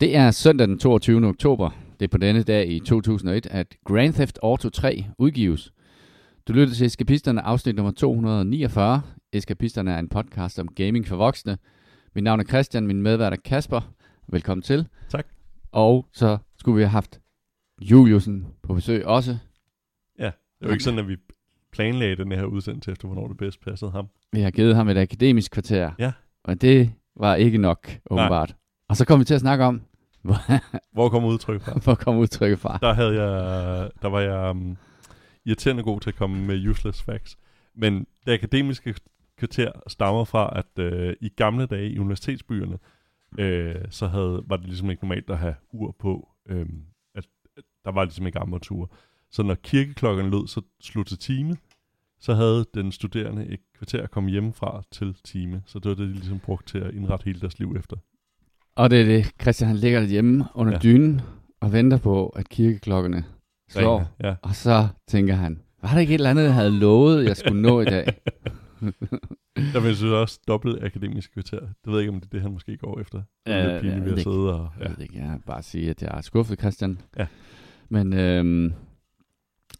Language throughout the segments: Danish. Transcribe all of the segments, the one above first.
Det er søndag den 22. oktober. Det er på denne dag i 2001, at Grand Theft Auto 3 udgives. Du lytter til Eskapisterne, afsnit nummer 249. Eskapisterne er en podcast om gaming for voksne. Mit navn er Christian, min medvært er Kasper. Velkommen til. Tak. Og så skulle vi have haft Juliusen på besøg også. Det er jo ikke sådan, at vi planlagde den her udsendelse efter, hvornår det bedst passede ham. Vi har givet ham et akademisk kvarter. Ja. Og det var ikke nok, åbenbart. Og så kom vi til at snakke om, hvor, Hvor kommer udtryk fra? hvor kom udtrykket fra. Der, havde jeg, der var jeg um, irriterende god til at komme med useless facts. Men det akademiske kvarter stammer fra, at øh, i gamle dage i universitetsbyerne, øh, så havde, var det ligesom ikke normalt at have ur på. Øh, at, at der var ligesom ikke armatur. Så når kirkeklokken lød, så sluttede time, så havde den studerende et kvarter at komme hjemmefra til time. Så det var det, de ligesom brugte til at indrette hele deres liv efter. Og det er det, Christian han ligger hjemme under ja. Ja. dynen og venter på, at kirkeklokkene slår. Ringer. Ja. Og så tænker han, var der ikke et eller andet, jeg havde lovet, jeg skulle nå i dag? Der vil jeg synes også dobbelt akademisk kvarter. Det ved jeg ikke, om det er det, han måske går efter. Det lidt pinligt jeg ved at sidde og... Jeg Ja. ved ikke, jeg bare sige, at jeg er skuffet, Christian. Ja. Men øhm,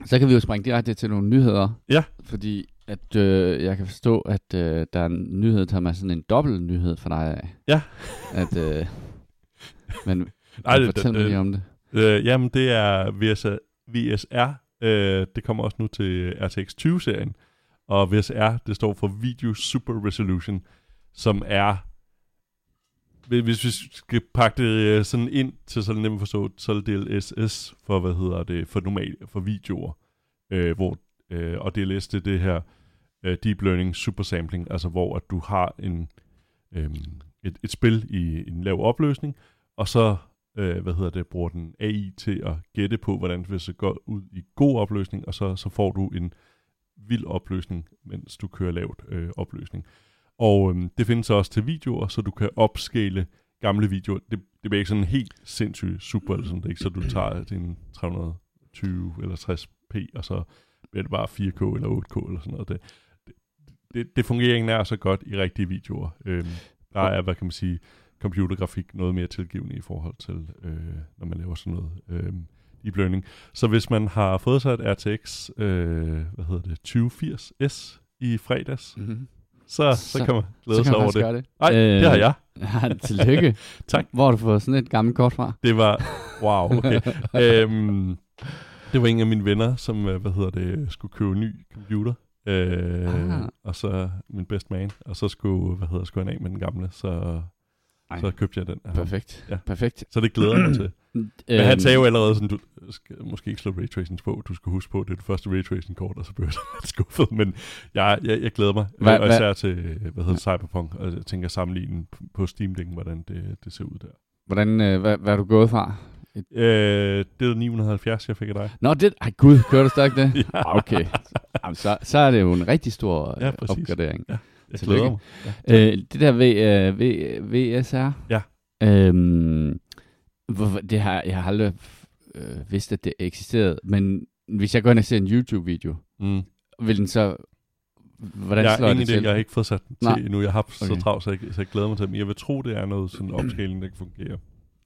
så kan vi jo springe direkte til nogle nyheder. Ja. Fordi at øh, jeg kan forstå, at øh, der er en nyhed, der er sådan en dobbelt nyhed for dig af. Ja. At, øh, men Nej, det, fortæl mig det, lige om det. øh, jamen, det er VS, VSR. Øh, det kommer også nu til RTX 20-serien. Og VSR, det står for Video Super Resolution, som er... Hvis vi skal pakke det øh, sådan ind til så nemt forstå, så er det DLSS for, hvad hedder det, for normal, for videoer. Øh, hvor, øh, og DLS, det er det her øh, Deep Learning Super Sampling, altså hvor at du har en, øh, et, et spil i en lav opløsning, og så øh, hvad hedder det, bruger den AI til at gætte på, hvordan det vil se gå ud i god opløsning, og så, så får du en vild opløsning, mens du kører lavt øh, opløsning. Og øhm, det findes også til videoer, så du kan opskale gamle videoer. Det, det bliver ikke sådan helt sindssygt super, eller sådan, det er ikke så du tager din 320 eller 60p, og så bliver det bare 4K eller 8K eller sådan noget. Det, det, det, fungerer ikke nær så godt i rigtige videoer. Øhm, der er, hvad kan man sige, computergrafik noget mere tilgivende i forhold til, øh, når man laver sådan noget øh, deep learning. Så hvis man har fået sig et RTX, øh, hvad hedder det, 2080S i fredags, Mm-hmm. så, så, Så- kan man glæde sig over det. gøre det. Nej, Øh, det har jeg. Ja, tillykke. Tak. Hvor har du fået sådan et gammelt kort fra? Det var, wow, okay. øhm, det var en af mine venner, som, øh, hvad hedder det, skulle købe en ny computer. Øh, og så min best man, og så skulle, hvad hedder, skulle han af med den gamle, så, Ej. så købte jeg den. af ham. Perfekt. Ja. Perfekt. Så det glæder jeg mig til. Men han sagde jo allerede sådan, du skal måske ikke slå raytracing på, du skal huske på, det er det første raytracing-kort, og så blev jeg skuffet, men jeg, jeg, jeg glæder mig, Hva, og især til, hvad hedder Cyberpunk, og jeg tænker sammenligne på Steam hvordan det, det ser ud der. Hvordan, øh, hvad, hvad er du gået fra? Øh, det er 970, jeg fik af dig. Nå, det... Ej, gud, kører du stadig det? Ja. Ah, Okay. Jamen, så, så er det jo en rigtig stor Ja, ja, præcis. opgradering. Jeg Tillykke. glæder mig. Ja. Øh, det der v, øh, v, VSR, Ja. øhm, hvorfor, det har, jeg har aldrig øh, vidst, at det eksisterede, men hvis jeg går ind og ser en YouTube-video, Mm. vil den så... Hvordan Jeg slår det til? jeg har ikke fået sat den Nej. til endnu. Jeg har Okay. så travlt, så jeg, så jeg glæder mig til det. Men jeg vil tro, det er noget sådan opscaling, der kan fungere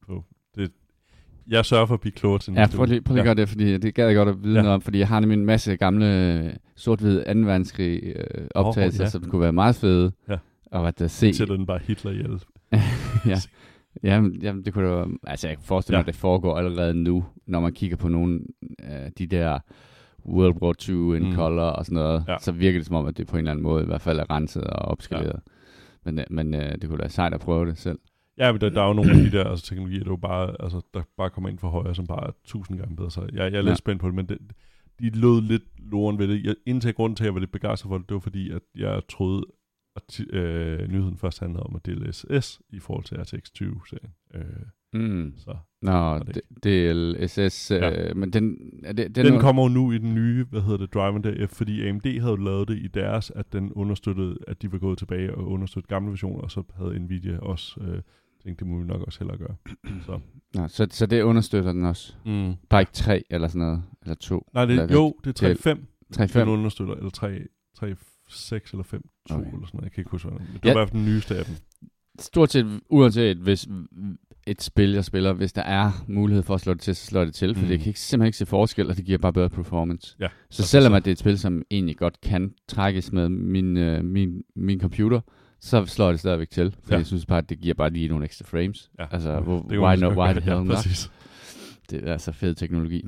på. Jeg sørger for at blive klogere til Ja, prøv lige, prøv lige at gøre det, fordi det gad jeg godt at vide Ja. noget om, fordi jeg har nemlig en masse gamle øh, sort-hvide 2. verdenskrig øh, optagelser, ja. som kunne være meget fede. Ja. Og hvad der se. Sætter den bare Hitler ihjel. ja. Jamen, jamen, det kunne da altså jeg kan forestille mig, Ja. at det foregår allerede nu, når man kigger på nogle af de der World War II in Mm. color og sådan noget, Ja. så virker det som om, at det på en eller anden måde i hvert fald er renset og opskaleret. Men, øh, men øh, det kunne da være sejt at prøve det selv. Ja, men der, der er jo nogle af de der altså, teknologier, der, jo bare, altså, der bare kommer ind for højre, som bare er tusind gange bedre. Så jeg, jeg er lidt Ja. spændt på det, men det, de lød lidt loren ved det. Jeg, indtil grunden til, at jeg var lidt begejstret for det, det var fordi, at jeg troede, at øh, nyheden først handlede om at dele SS i forhold til RTX 20-serien. Øh, Mm. så Nå, det DLSS, øh, Ja. men den, er det, Den, den, den kommer jo nu i den nye, hvad hedder det, Drive DF, fordi AMD havde jo lavet det i deres, at den understøttede, at de var gået tilbage og understøtte gamle versioner, og så havde Nvidia også øh, tænkt, det må vi nok også hellere gøre. Så. Nå, så, så det understøtter den også. Mm. Bare ikke 3 eller sådan noget, eller 2. Nej, det, Eller jo, det er 3.5, 3-5. den understøtter, eller 3, 3, 6 eller 5, 2 Okay. eller sådan noget. Jeg kan ikke huske, hvad det er. Det var i hvert fald den nyeste af dem. Stort set, uanset hvis et spil, jeg spiller, hvis der er mulighed for at slå det til, så slår det til, for Mm. det kan ikke, simpelthen ikke se forskel, og det giver bare bedre performance. Ja, Så selvom at det er et spil, som egentlig godt kan trækkes med min, øh, min, min computer, så slår det stadigvæk til, for Ja. ja. jeg synes bare, at det giver bare lige nogle ekstra frames. Ja. Altså, hvor, Det why, no, why the hell ja, not? Det er altså fed teknologi.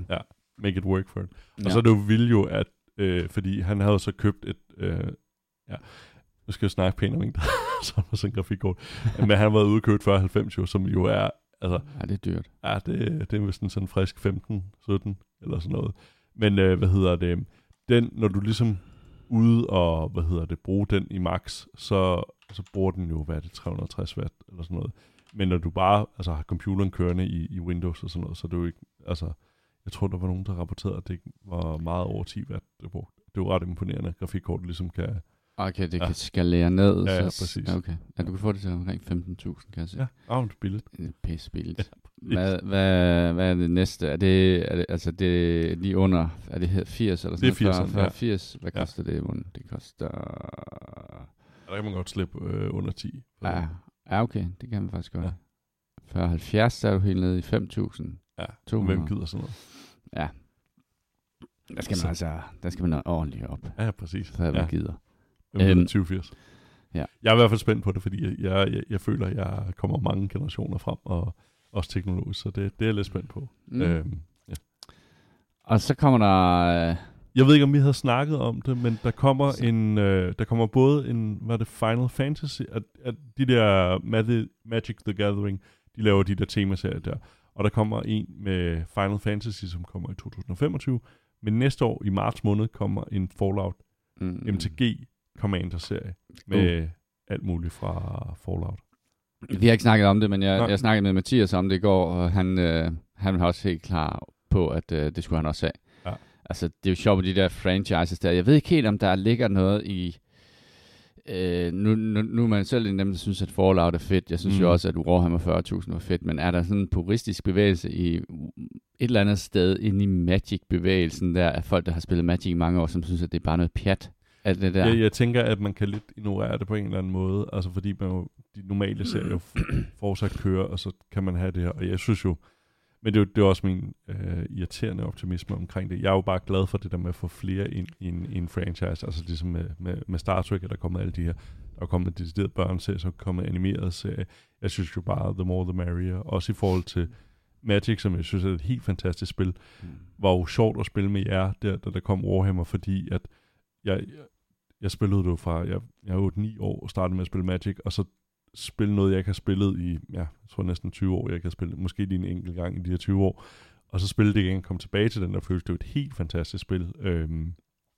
Make it work for it. Ja. Og så er det jo vildt jo, at, øh, fordi han havde så købt et, øh, ja, nu skal jeg snakke pænt om en, der som var sådan en grafikkort, men han været ude og købe et 4090 jo, som jo er, altså, Ja, det er dyrt. ja, det, det er vist en sådan frisk 15, 17 eller sådan noget. Men øh, hvad hedder det, den, når du ligesom ude og, hvad hedder det, bruge den i max, så, så bruger den jo, hvad er det, 360 watt eller sådan noget. Men når du bare altså, har computeren kørende i, i Windows og sådan noget, så er det jo ikke, altså, jeg tror, der var nogen, der rapporterede, at det var meget over 10 watt, det brugte. Det var ret imponerende, at grafikkortet ligesom kan... Okay, det Ja. kan skalere ned. Ja, ja, så, præcis. ja, okay. Ja, du kan få det til omkring 15.000, kan jeg se. Ja, ah, det er billigt. Det er pisse billigt. Hvad, hvad, hvad er det næste? Er det, er det, altså det lige under, er det her 80 eller sådan Det er 80'erne, noget? ja. 80, hvad Ja. koster det? Mon? Det koster... Der kan man godt slippe øh, under 10. for Ja, ja, okay, det kan man faktisk godt. Ja. Ja. 40 70, så er du helt nede i 5.000. Ja, 200. hvem gider sådan noget? Ja. Der skal Så- man altså, der skal man ordentligt op, Ja, præcis. at man Ja. gider Øhm, 2080? ja. Jeg er i hvert fald spændt på det, fordi jeg, jeg, jeg, jeg føler, at jeg kommer mange generationer frem, og også teknologisk, så det, det er jeg lidt spændt på. Mm. Øhm, ja. Og så kommer der... Øh, Jeg ved ikke, om vi havde snakket om det, men der kommer Så- en, øh, der kommer både en, hvad er det, Final Fantasy, at, at de der Magic, Magic the Gathering, de laver de der temaserier der, og der kommer en med Final Fantasy, som kommer i 2025, men næste år i marts måned kommer en Fallout mm, MTG Commander-serie med alt muligt fra Fallout. Vi har ikke snakket om det, men jeg, Nej. jeg snakkede med Mathias om det i går, og han, øh, han var også helt klar på, at øh, det skulle han også have. Ja. Altså, det er jo sjovt med de der franchises der. Jeg ved ikke helt, om der ligger noget i... Øh, nu, nu, nu er man selv en af dem, der synes, at Fallout er fedt. Jeg synes mm. Jo også, at Warhammer 40.000 var fedt. Men er der sådan en puristisk bevægelse i et eller andet sted inde i Magic-bevægelsen der, af folk, der har spillet Magic i mange år, som synes, at det er bare noget pjat? Alt det der. Jeg, jeg tænker, at man kan lidt ignorere det på en eller anden måde, altså fordi man jo, de normale serier fortsat kører, og så kan man have det her, og jeg synes jo, men det er jo det er også min øh, irriterende optimisme omkring det. Jeg er jo bare glad for det der med at få flere ind i en, i en franchise, altså ligesom med, med, med Star Trek, at der er kommet alle de her, der er kommet decideret børneserier, så er kommet animeret serie. Jeg synes jo bare, the more the merrier, også i forhold til Magic, som jeg synes er et helt fantastisk spil, Mm. var jo sjovt at spille med jer, der, da der kom Warhammer, fordi at jeg, jeg, jeg spillede det jo fra, jeg, jeg er jo 9 år og startede med at spille Magic, og så spille noget, jeg ikke har spillet i, ja, jeg tror næsten 20 år, jeg ikke har spillet, måske lige en enkelt gang i de her 20 år, og så spille det igen, komme tilbage til den der følelse, det er jo et helt fantastisk spil. Øhm,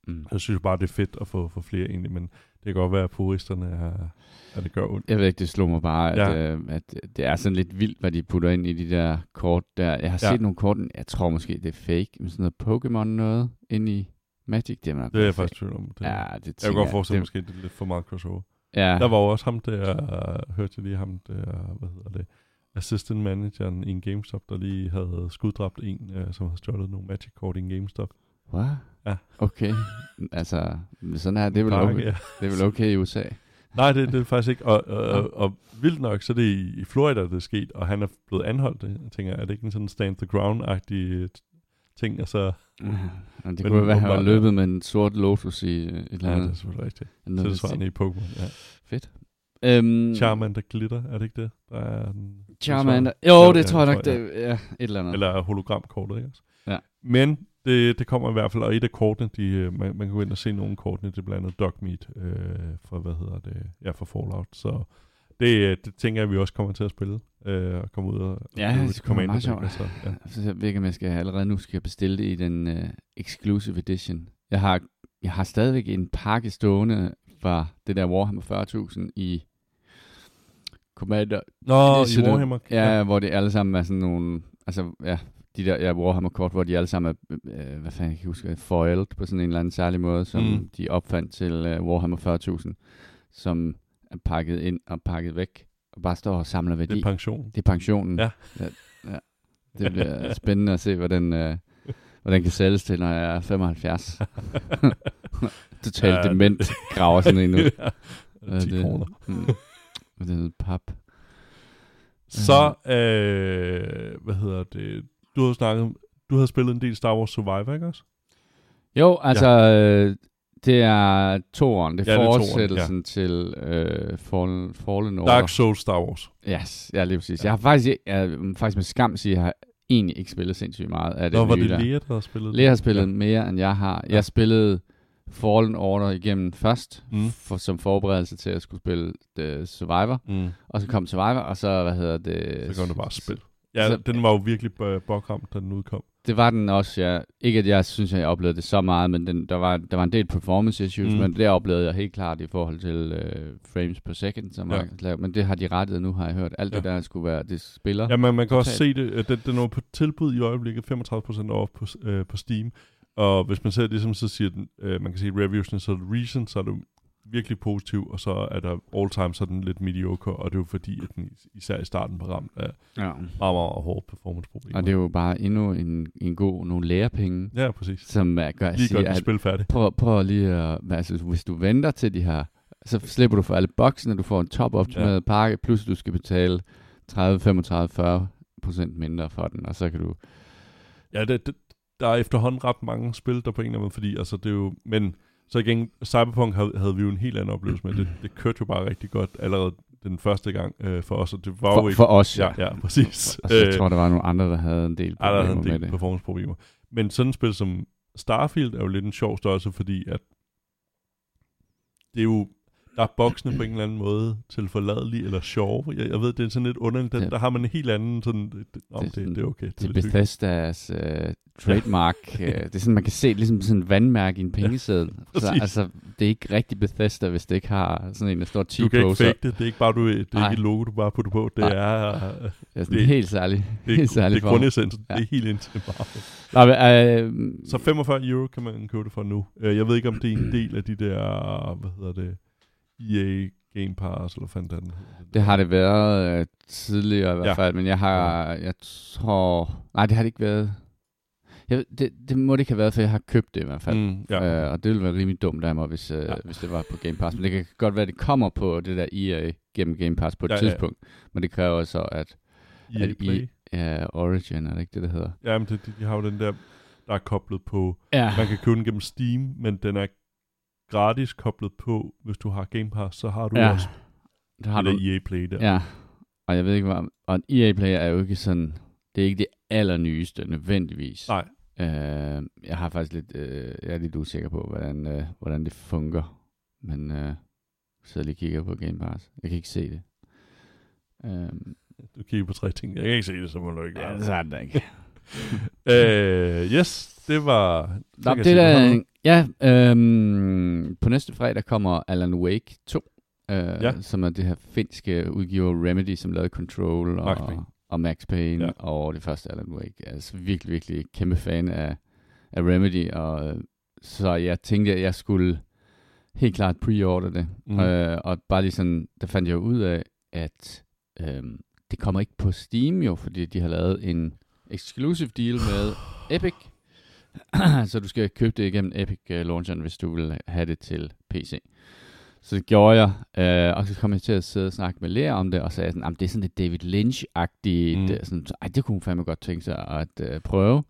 Mm. jeg synes bare, det er fedt at få, få flere ind i, men det kan godt være, at puristerne er, at det gør ondt. Jeg ved ikke, det slog mig bare, at, Ja. øh, at det er sådan lidt vildt, hvad de putter ind i de der kort der. Jeg har Ja. set nogle kort, jeg tror måske, det er fake, med sådan noget Pokémon noget ind i Magic. Det er, nok Det er jeg faktisk tvivl om. Det, Ja, jeg det kan godt forestille det, måske, det er lidt for meget crossover. Ja, Der var jo også ham der, hørte jeg lige ham der, hvad hedder det, assistant manageren i en GameStop, der lige havde skuddræbt en, øh, som havde stjålet nogle Magic-kort i en GameStop. Hvad? Ja. Okay. altså, sådan her, det er vel Pakke, okay, ja. det er vel okay i USA. Nej, det, det er faktisk ikke. Og, og, og, og vildt nok, så er det i, Florida, det er sket, og han er blevet anholdt. Jeg tænker, er det ikke en sådan stand the ground-agtig ting? Altså, Og det Men kunne være, at han ja. løbet med en sort Lotus i et eller ja, andet. det er selvfølgelig rigtigt. Tilsvarende i Pokémon, ja. Fedt. Øhm, Charmander glitter, er det ikke det? Der er den, Charmander. Jo, Ja, det ja, tror jeg nok, det ja, et eller andet. Eller hologramkortet, ikke også? Ja. Men det, det kommer i hvert fald, og et af kortene, de, øh, man, man kan gå ind og se nogle af kortene, det er blandt andet Dogmeat øh, fra, hvad hedder det, ja, fra Fallout. Så det, øh, det tænker jeg, vi også kommer til at spille, øh, og komme ud og Ja, og det være meget sjovt. Så, ja. Så jeg ved ikke, om jeg skal allerede nu skal bestille det i den uh, exclusive edition. Jeg har, jeg har stadigvæk en pakke stående fra det der Warhammer 40.000 i Commander. Nå, Det i Warhammer. Ja, hvor det alle sammen er sådan nogle... Altså, ja, de der ja, Warhammer-kort, hvor de alle sammen er, øh, hvad fanden jeg kan huske, foiled på sådan en eller anden særlig måde, som Mm. de opfandt til uh, Warhammer 40.000, som er pakket ind og pakket væk, og bare står og samler værdi. Det er pension. Det er pensionen. Ja. ja, ja. Det bliver spændende at se, hvordan, øh, hvordan kan sælges til, når jeg er 75. Totalt Ja, dement graver sådan en ud. ja, 10 det? kroner. Mm. Det er noget pap. Så, øh, hvad hedder det, du har snakket, du har spillet en del Star Wars Survivor, ikke også? Jo, altså, ja. Det er toeren. Det er Ja, det er fortsættelsen til øh, Fallen, Fallen Order. Dark Souls Star Wars. Yes, ja, lige præcis. Jeg har faktisk, jeg, faktisk med skam sige, at jeg har egentlig ikke spillet sindssygt meget af det Nå, var nye det. Lea, der har spillet? Lea har spillet Ja. ja. mere, end jeg har. Ja. Jeg spillede Fallen Order igennem først, Mm. for, som forberedelse til at skulle spille The Survivor. Mm. Og så kom Survivor, og så, hvad hedder det... Så kan du bare spille. Ja, så- den var jo virkelig b- bogramt, da den udkom. Det var den også, ja. Ikke at jeg synes, at jeg oplevede det så meget, men den, der, var, der var en del performance issues, Mm. men det oplevede jeg helt klart i forhold til øh, frames per second, som Ja. lavet. Men det har de rettet nu, har jeg hørt. Alt ja. det der skulle være, det spiller. Ja, man, man kan også se det. Den, den er på tilbud i øjeblikket, 35% off på, øh, på Steam. Og hvis man ser det, som så siger den, øh, man kan se reviewsene, så er det recent, så er det virkelig positiv, og så er der all time, så den lidt mediocre, og det er jo fordi, at den is- især i starten var ramt af Ja. meget, meget hårde performance-problemer. Og det er jo bare endnu en, en god, nogle lærepenge, Ja, præcis. som er, gør at Lige sige, godt at at spil færdigt. prøv, prøv lige at, altså, hvis du venter til de her, så slipper du for alle boksene, du får en top-optimeret ja. pakke, plus du skal betale 30, 35, 40 procent mindre for den, og så kan du... Ja, det, det, der er efterhånden ret mange spil, der på en eller anden måde, fordi altså, det er jo... Men så igen, Cyberpunk havde, havde vi jo en helt anden oplevelse med. Det, det kørte jo bare rigtig godt allerede den første gang øh, for os, og det var jo For, ikke... for os, ja, ja, præcis. Og så jeg tror, der var nogle andre, der havde en del Ja, der problemer havde en med del performance-problemer. Men sådan et spil som Starfield er jo lidt en sjov størrelse, fordi at det er jo, der er boksene på en eller anden måde til forladelige eller sjove. Jeg, jeg ved, det er sådan lidt underligt. Der, Ja. der har man en helt anden sådan, det, om, det, det, det er okay. Det Det er er. Bethesdas uh, trademark. uh, det er sådan, man kan se ligesom sådan en vandmærke i en pengeseddel. så præcis. altså, det er ikke rigtig Bethesda, hvis det ikke har sådan en, der står Du kan ikke fake det. Det er ikke bare du, det er Nej. ikke et logo, du bare putter på. Det Nej. er, øh, Det er sådan det- helt særlig. det er, Helt særlig det er grundessensen. Ja. Det er helt indtil men, øh, Så 45 euro kan man købe det for nu. Øh, Jeg ved ikke, om det er en del af de der, hvad hedder det, EA Game Pass, eller fanden den. Det har det været øh, tidligere i hvert Ja. fald, men jeg har, jeg tror, nej det har det ikke været. Jeg, det, det må det ikke have været, for jeg har købt det i hvert fald. Mm, ja. Øh, og det ville være rimelig dumt af mig, hvis, øh, Ja. hvis det var på Game Pass. Men det kan godt være, at det kommer på det der EA gennem Game Pass på et Ja, ja, ja. tidspunkt. Men det kræver så, at, EA at Play. I, ja, Origin, er det ikke det, der hedder? Ja, men det, de, de har jo den der, der er koblet på. Ja, Man kan købe den gennem Steam, men den er gratis koblet på. Hvis du har Game Pass, så har du ja. også Der har det du, EA Play der. ja. Og jeg ved ikke, hvad, og en EA Play er jo ikke sådan, det er ikke det allernyeste nødvendigvis. Nej, Øh, jeg har faktisk lidt, øh, jeg er lidt usikker på, hvordan, øh, hvordan det fungerer. Men øh, jeg sidder lige kigger på Game Pass. Jeg kan ikke se det. Øh, du kigger på tre ting. Jeg kan ikke se det, så må du ikke ja, gøre det er det ikke. øh, Yes, det var... Nå, det der, noget. Ja, øhm, på næste fredag kommer Alan Wake 2, øh, Ja. som er det her finske udgiver Remedy, som lavede Control Max og, Payne. og Max Payne, Ja. og det første Alan Wake. Jeg er altså virkelig, virkelig kæmpe fan af, af Remedy, og øh, så jeg tænkte, at jeg skulle helt klart pre-order det. Mm. Øh, og bare lige sådan, der fandt jeg ud af, at øhm, det kommer ikke på Steam jo, fordi de har lavet en exclusive deal med Epic. så du skal købe det igennem Epic uh, Launcheren, hvis du vil have det til PC. Så det gjorde jeg, øh, og så kom jeg til at sidde og snakke med Lea om det, og sagde sådan, "Jamen, det er sådan lidt David Lynch-agtigt, Mm. sådan, så, ej, det kunne hun fandme godt tænke sig at øh, prøve.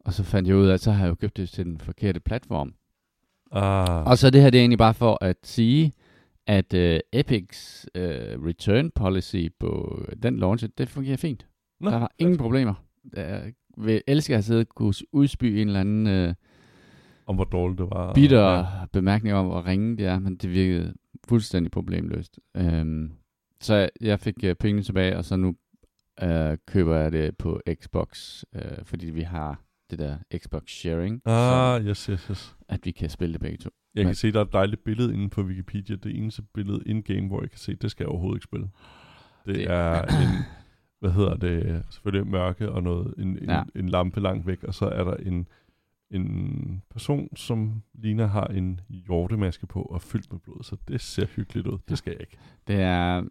Og så fandt jeg ud af, at så har jeg jo købt det til den forkerte platform. Ah, Og så det her, det er egentlig bare for at sige, at øh, Epics øh, return policy på den launch, det fungerer fint. Nå, der var ingen problemer. Jeg vil elske at have siddet og kunne udspy en eller anden øh, om hvor dårligt det var. bitter Ja. bemærkning om, hvor ringe det er, men det virkede fuldstændig problemløst. Øhm, så jeg fik øh, pengene tilbage, og så nu øh, køber jeg det på Xbox, øh, fordi vi har det der Xbox sharing, så Ah, yes, yes, yes. at vi kan spille det begge to. Jeg kan Men- se, der er et dejligt billede inde på Wikipedia. Det eneste billede in-game, hvor jeg kan se, det skal jeg overhovedet ikke spille. Det, Det- er en, hvad hedder det, selvfølgelig mørke og noget, en, en, ja. En lampe langt væk, og så er der en, en person, som ligner har en hjortemaske på og fyldt med blod, så det ser hyggeligt ud. Det skal jeg ikke. Det er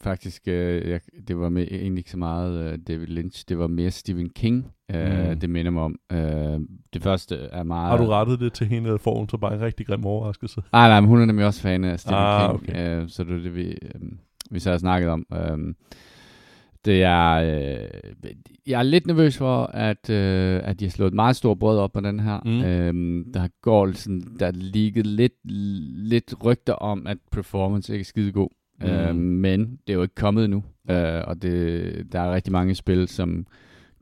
faktisk, øh, jeg, det var med, egentlig ikke så meget øh, David Lynch, det var mere Stephen King, øh, Mm. mm. det minder mig om. Øh, det første er meget... Har du rettet det til hende, eller får hun så bare en rigtig grim overraskelse? Nej, nej, men hun er nemlig også fan af Stephen Ah, King, okay. øh, så det er det, vi, øh, vi så har snakket om. Øh, Det er, øh, jeg er lidt nervøs for, at, øh, at de har slået et meget stort brød op på den her. Mm. Øhm, der går sådan, der er ligget lidt, lidt rygter om, at performance ikke er skide god. Mm. Øhm, men det er jo ikke kommet endnu. Øh, og det, der er rigtig mange spil, som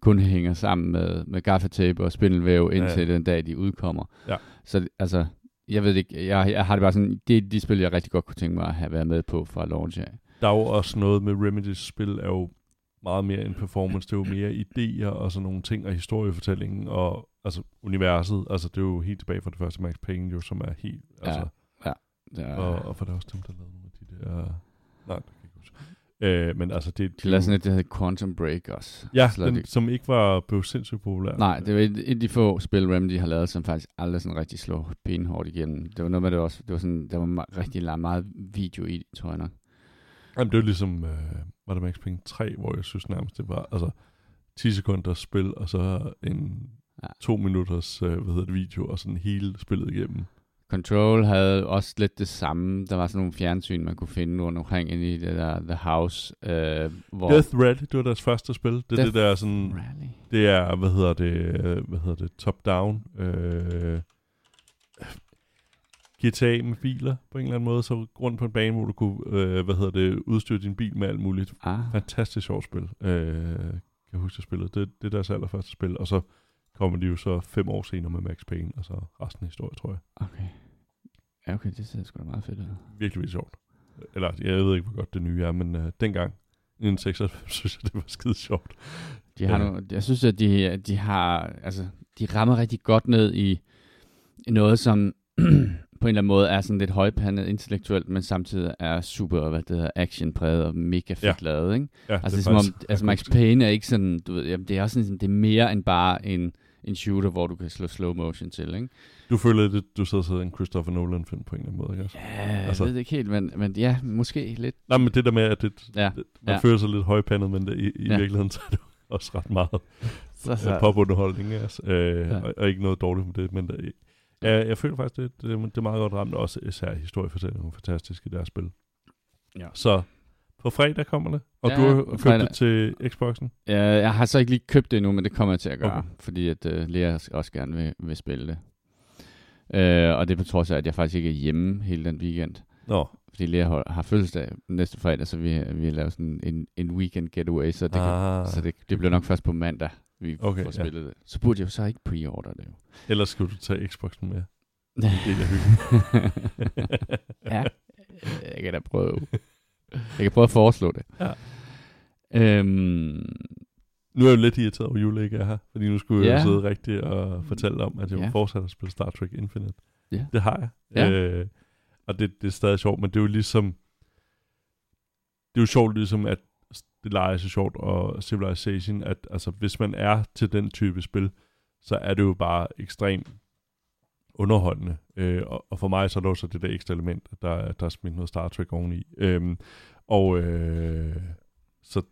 kun hænger sammen med, med gaffatape og spindelvæv indtil Ja. den dag, de udkommer. Ja. Så altså, jeg ved ikke, jeg, jeg har det bare sådan, det er de spil, jeg rigtig godt kunne tænke mig at have været med på fra launch af. Der er jo også noget med Remedies spil, er jo meget mere end performance. Det er jo mere idéer og sådan nogle ting, og historiefortællingen, og altså universet. Altså det er jo helt tilbage fra det første Max Payne, jo, som er helt... Altså, Der, og, og for det er også dem, der lavede nogle af de der... Nej, det kan ikke huske. Øh, men altså, det, de lavede sådan et, der hedder Quantum Break også. Ja, den, de- som ikke var blevet sindssygt populær. Nej, det var et, et af de få spil, Remedy har lavet, som faktisk aldrig sådan rigtig slår benhårdt igennem. Det var noget med det også. Det var sådan, der var rigtig meget video i, tror jeg nok. Jamen, det var ligesom, øh, var det Max Payne 3, hvor jeg synes nærmest, det var altså 10 sekunders spil, og så en Ja. to minutters øh, hvad hedder det, video, og sådan hele spillet igennem. Control havde også lidt det samme. Der var sådan nogle fjernsyn, man kunne finde rundt omkring inde i det der The House, øh, hvor... Death Rally, det var deres første spil. Det er Death det der sådan, Rally. det er, hvad hedder det, øh, hvad hedder det, top-down. Øh, GTA med biler på en eller anden måde, så rundt på en bane, hvor du kunne, øh, hvad hedder det, udstyre din bil med alt muligt. Ah, Fantastisk sjovt spil. Øh, kan jeg huske, jeg spillede. Det, det er deres allerførste spil, og så kommer de jo så fem år senere med Max Payne, og så resten af historien, tror jeg. okay. Ja, okay, det ser sgu da meget fedt ud. Virkelig, virkelig sjovt. Eller, jeg ved ikke, hvor godt det nye er, men øh, dengang, i 1996, synes jeg, det var skide sjovt. De har Ja. nogle, jeg synes, at de, de har, altså, de rammer rigtig godt ned i, i noget, som på en eller anden måde er sådan lidt højpandet intellektuelt, men samtidig er super, hvad det hedder, actionpræget og mega fedt Ja. lavet, ikke? Ja, Altså, det er faktisk som om, altså Max. Payne er ikke sådan, du ved, jamen, det er også sådan, det er mere end bare en, en shooter, hvor du kan slå slow motion til, ikke? Du føler lidt, du sidder og en Christopher Nolan-film på en eller anden måde, ikke også? Ja, jeg Altså- ved det ikke helt, men, men ja, måske lidt. Nej, men det der med, at det, Ja, det, man ja. føler sig lidt højpandet, men det, i, i Ja. virkeligheden så er det også ret meget Så, så. popunderholdning, altså. øh, Ja. ja. og, og, ikke noget dårligt med det, men det, ja, jeg føler faktisk, det, det, det er meget godt ramt, også især historiefortællingen er fantastisk i deres spil. Ja. Så på fredag kommer det, og Ja, du har købt fredag. det til Xboxen? Ja, jeg har så ikke lige købt det endnu, men det kommer jeg til at gøre, Okay. fordi at uh, Lea også gerne vil, vil spille det. Uh, og det er på trods af, at jeg faktisk ikke er hjemme hele den weekend. Nå, Fordi Lea har, har fødselsdag næste fredag, så vi, vi har lavet sådan en, en weekend getaway, så det, kan, ah, så det, det bliver nok først på mandag, vi Okay, får ja. spillet det. Så burde jeg jo så ikke pre-order det jo. ellers skal du tage Xboxen med. Det er ja, jeg kan da prøve. Jeg kan prøve at foreslå det. Ja. Øhm, Nu er jeg jo lidt irriteret over, at Jule ikke er her, fordi nu skulle jeg Ja. jo sidde rigtig og fortælle om, at jeg Ja. ja. fortsat at spille Star Trek Infinite. Ja. Det har jeg. Ja. Øh, og det, det er stadig sjovt, men det er jo ligesom... Det er jo sjovt ligesom, at det leger så sjovt, og Civilization, at altså, hvis man er til den type spil, så er det jo bare ekstremt underholdende. Øh, og, og for mig så er der også det der ekstra element, der, der er smidt noget Star Trek oveni. Øhm, og øh, så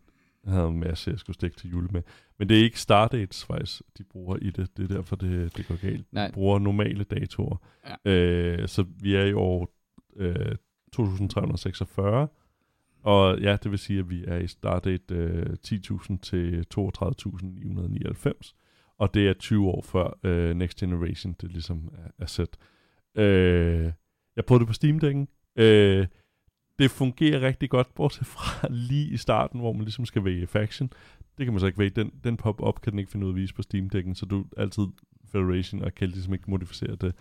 havde jeg en masse, jeg skulle stikke til jul med. Men det er ikke startdates, faktisk, de bruger i det. Det er derfor, det, det går galt. Nej. De bruger normale datoer. Ja. Øh, så vi er i år øh, 2346. Og ja, det vil sige, at vi er i startdate øh, 10.000 til 32.999. Og det er 20 år før øh, Next Generation, det ligesom er, er sat. Øh, jeg prøvede det på Steam-dækken. Øh, det fungerer rigtig godt, bortset fra lige i starten, hvor man ligesom skal vælge faction. Det kan man så ikke vælge. Den, den pop-up kan den ikke finde ud af at vise på Steam-dækken, så du altid Federation og kan ligesom ikke modificere det.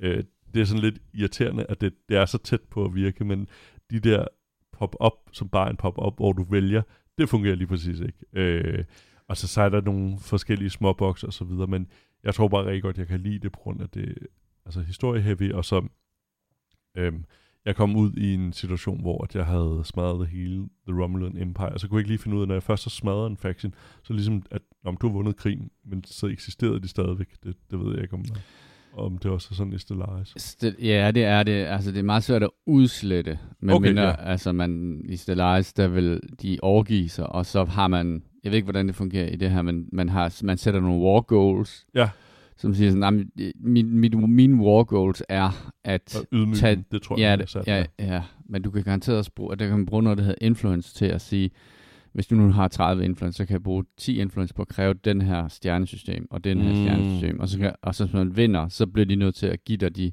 Øh, det er sådan lidt irriterende, at det, det er så tæt på at virke, men de der pop-up, som bare en pop-up, hvor du vælger, det fungerer lige præcis ikke. Øh, og så, så er der nogle forskellige småboks og så videre, men jeg tror bare rigtig godt, jeg kan lide det på grund af det altså historie-heavy, og så øhm, jeg kom ud i en situation, hvor at jeg havde smadret det hele The Romulan Empire, og så kunne jeg ikke lige finde ud af, når jeg først har smadret en faction, så ligesom, at om du har vundet krigen, men så eksisterede de stadigvæk. Det, det ved jeg ikke, om, om det også er sådan i Stellaris. Stel- ja, det er det. Altså, det er meget svært at udslette. Men Okay, mindre, ja. altså, man, i Stellaris, der vil de overgive sig, og så har man, jeg ved ikke, hvordan det fungerer i det her, men man, har, man sætter nogle war goals, Ja. som siger sådan, "Nej, men, øh, min, mit, mine war goals er, at Og ydmygen, Tag- det tror jeg, Ja, det, sat ja, der. ja, men du kan garanteret også bruge, at der kan man bruge noget, der hedder influence til at sige, hvis du nu har 30 influence, så kan jeg bruge 10 influence på at kræve den her stjernesystem, og den her Mm. stjernesystem, og så, kan, og så hvis man vinder, så bliver de nødt til at give dig de,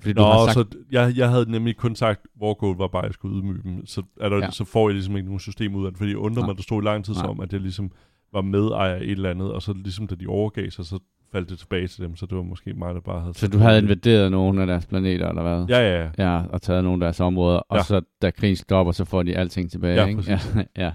fordi du Nå, har sagt, så jeg, jeg havde nemlig kun sagt, hvor goal var bare, at jeg skulle ydmyge dem. Så, er der, Ja. så får jeg ligesom ikke nogen system ud af det, fordi jeg undrer Nej. mig, at det stod i lang tid Nej. som, at jeg ligesom var medejer af et eller andet, og så ligesom da de overgav sig, så faldt det tilbage til dem, så det var måske mig, der bare havde... så du havde invaderet nogle af deres planeter, eller hvad? Ja, ja, ja. Ja, og taget nogle af deres områder, og Ja. så da krigen stopper, så får de alting tilbage, Ja, ikke? præcis. Ja, ja.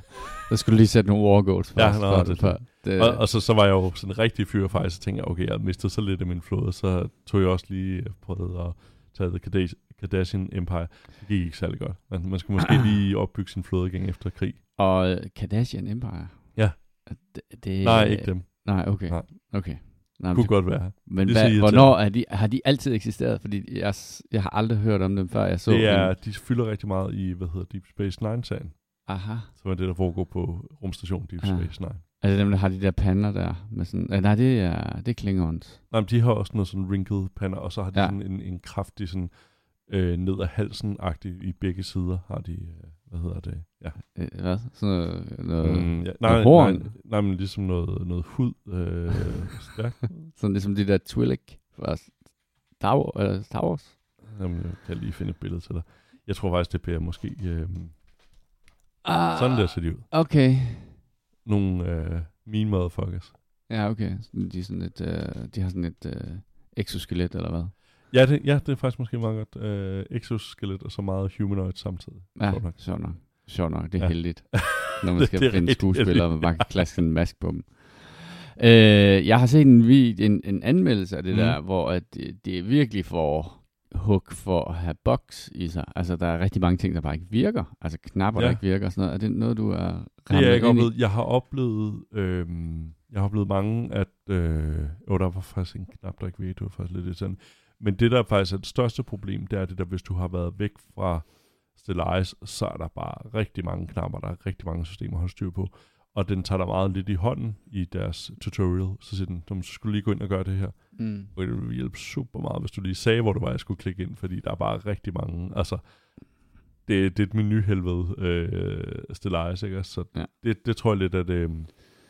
Så skulle du lige sætte nogle war goals Ja, først, nå, for, det for, det, Og, og så, så var jeg jo sådan en rigtig fyr faktisk, så tænkte okay, jeg mistet så lidt af min flåde, så tog jeg også lige prøvet at tage The Kardas- Kardashian Empire. Det gik ikke særlig godt. Man, man skulle måske lige opbygge sin flåde igen efter krig. og øh, Kardashian Empire? Ja. Det, det, Nej, ikke dem. Nej, okay. Nej. Okay. Nej, Det kunne godt være. men det hvad, hvornår er de, har de altid eksisteret? Fordi jeg, jeg har aldrig hørt om dem, før jeg så Det er, en, de fylder rigtig meget i, hvad hedder Deep Space Nine-sagen, Aha. som er det, der foregår på rumstationen Deep Ja. Space Nine. Det dem, der har de der pander der? Med sådan, øh, nej, det er, det er Klingons. Nej, men de har også noget sådan wrinkled pander, og så har de ja. sådan en, en kraftig sådan, øh, ned ad halsen-agtig i begge sider, har de, øh, hvad hedder det? Ja. Øh, hvad? Sådan noget... noget Mm, ja. Nej, horn? nej, nej, men ligesom noget, noget hud. Øh, stærkt. Sådan ligesom de der Twi'lek fra Star Wars. Eller Star Wars. Jamen, jeg kan lige finde et billede til dig. Jeg tror faktisk, det bliver måske... Øh, Ah, sådan der ser de ud. Okay. Nogle øh, mean motherfuckers. Ja, okay. De, er sådan et, øh, de har sådan et øh, exoskelet, eller hvad? Ja det, ja, det er faktisk måske meget godt. Øh, exoskelet og så meget humanoid samtidig. Ja, Sjovt nok. sjovt nok. Sjovt nok. Det er ja. Heldigt, når man Det- skal det er finde skuespillere, man bare kan klaske sådan en mask på dem. Øh, jeg har set en, vid, en, en anmeldelse af det Mhm. der, hvor at det, det er virkelig for hook for at have box i sig. Altså, der er rigtig mange ting, der bare ikke virker. Altså, knapper, ja. der ikke virker og sådan noget. Er det noget, du er Det jeg ikke oplevet. Jeg har oplevet, øh, jeg har oplevet mange, at, øh, oh, der var faktisk en knap, der ikke ved, det var faktisk lidt irriterende. Men det, der faktisk er det største problem, det er det der, hvis du har været væk fra Stellaris, så er der bare rigtig mange knapper, der er rigtig mange systemer at holde styr på. Og den tager dig meget lidt i hånden i deres tutorial. Så siger den, du skulle lige gå ind og gøre det her. Mm. Og det ville hjælpe super meget, hvis du lige sagde, hvor det var, jeg skulle klikke ind, fordi der er bare rigtig mange, altså, det, det er et menuhelvede, øh, Stellaris, ikke? Så Ja. ja. det, det tror jeg lidt er det øh,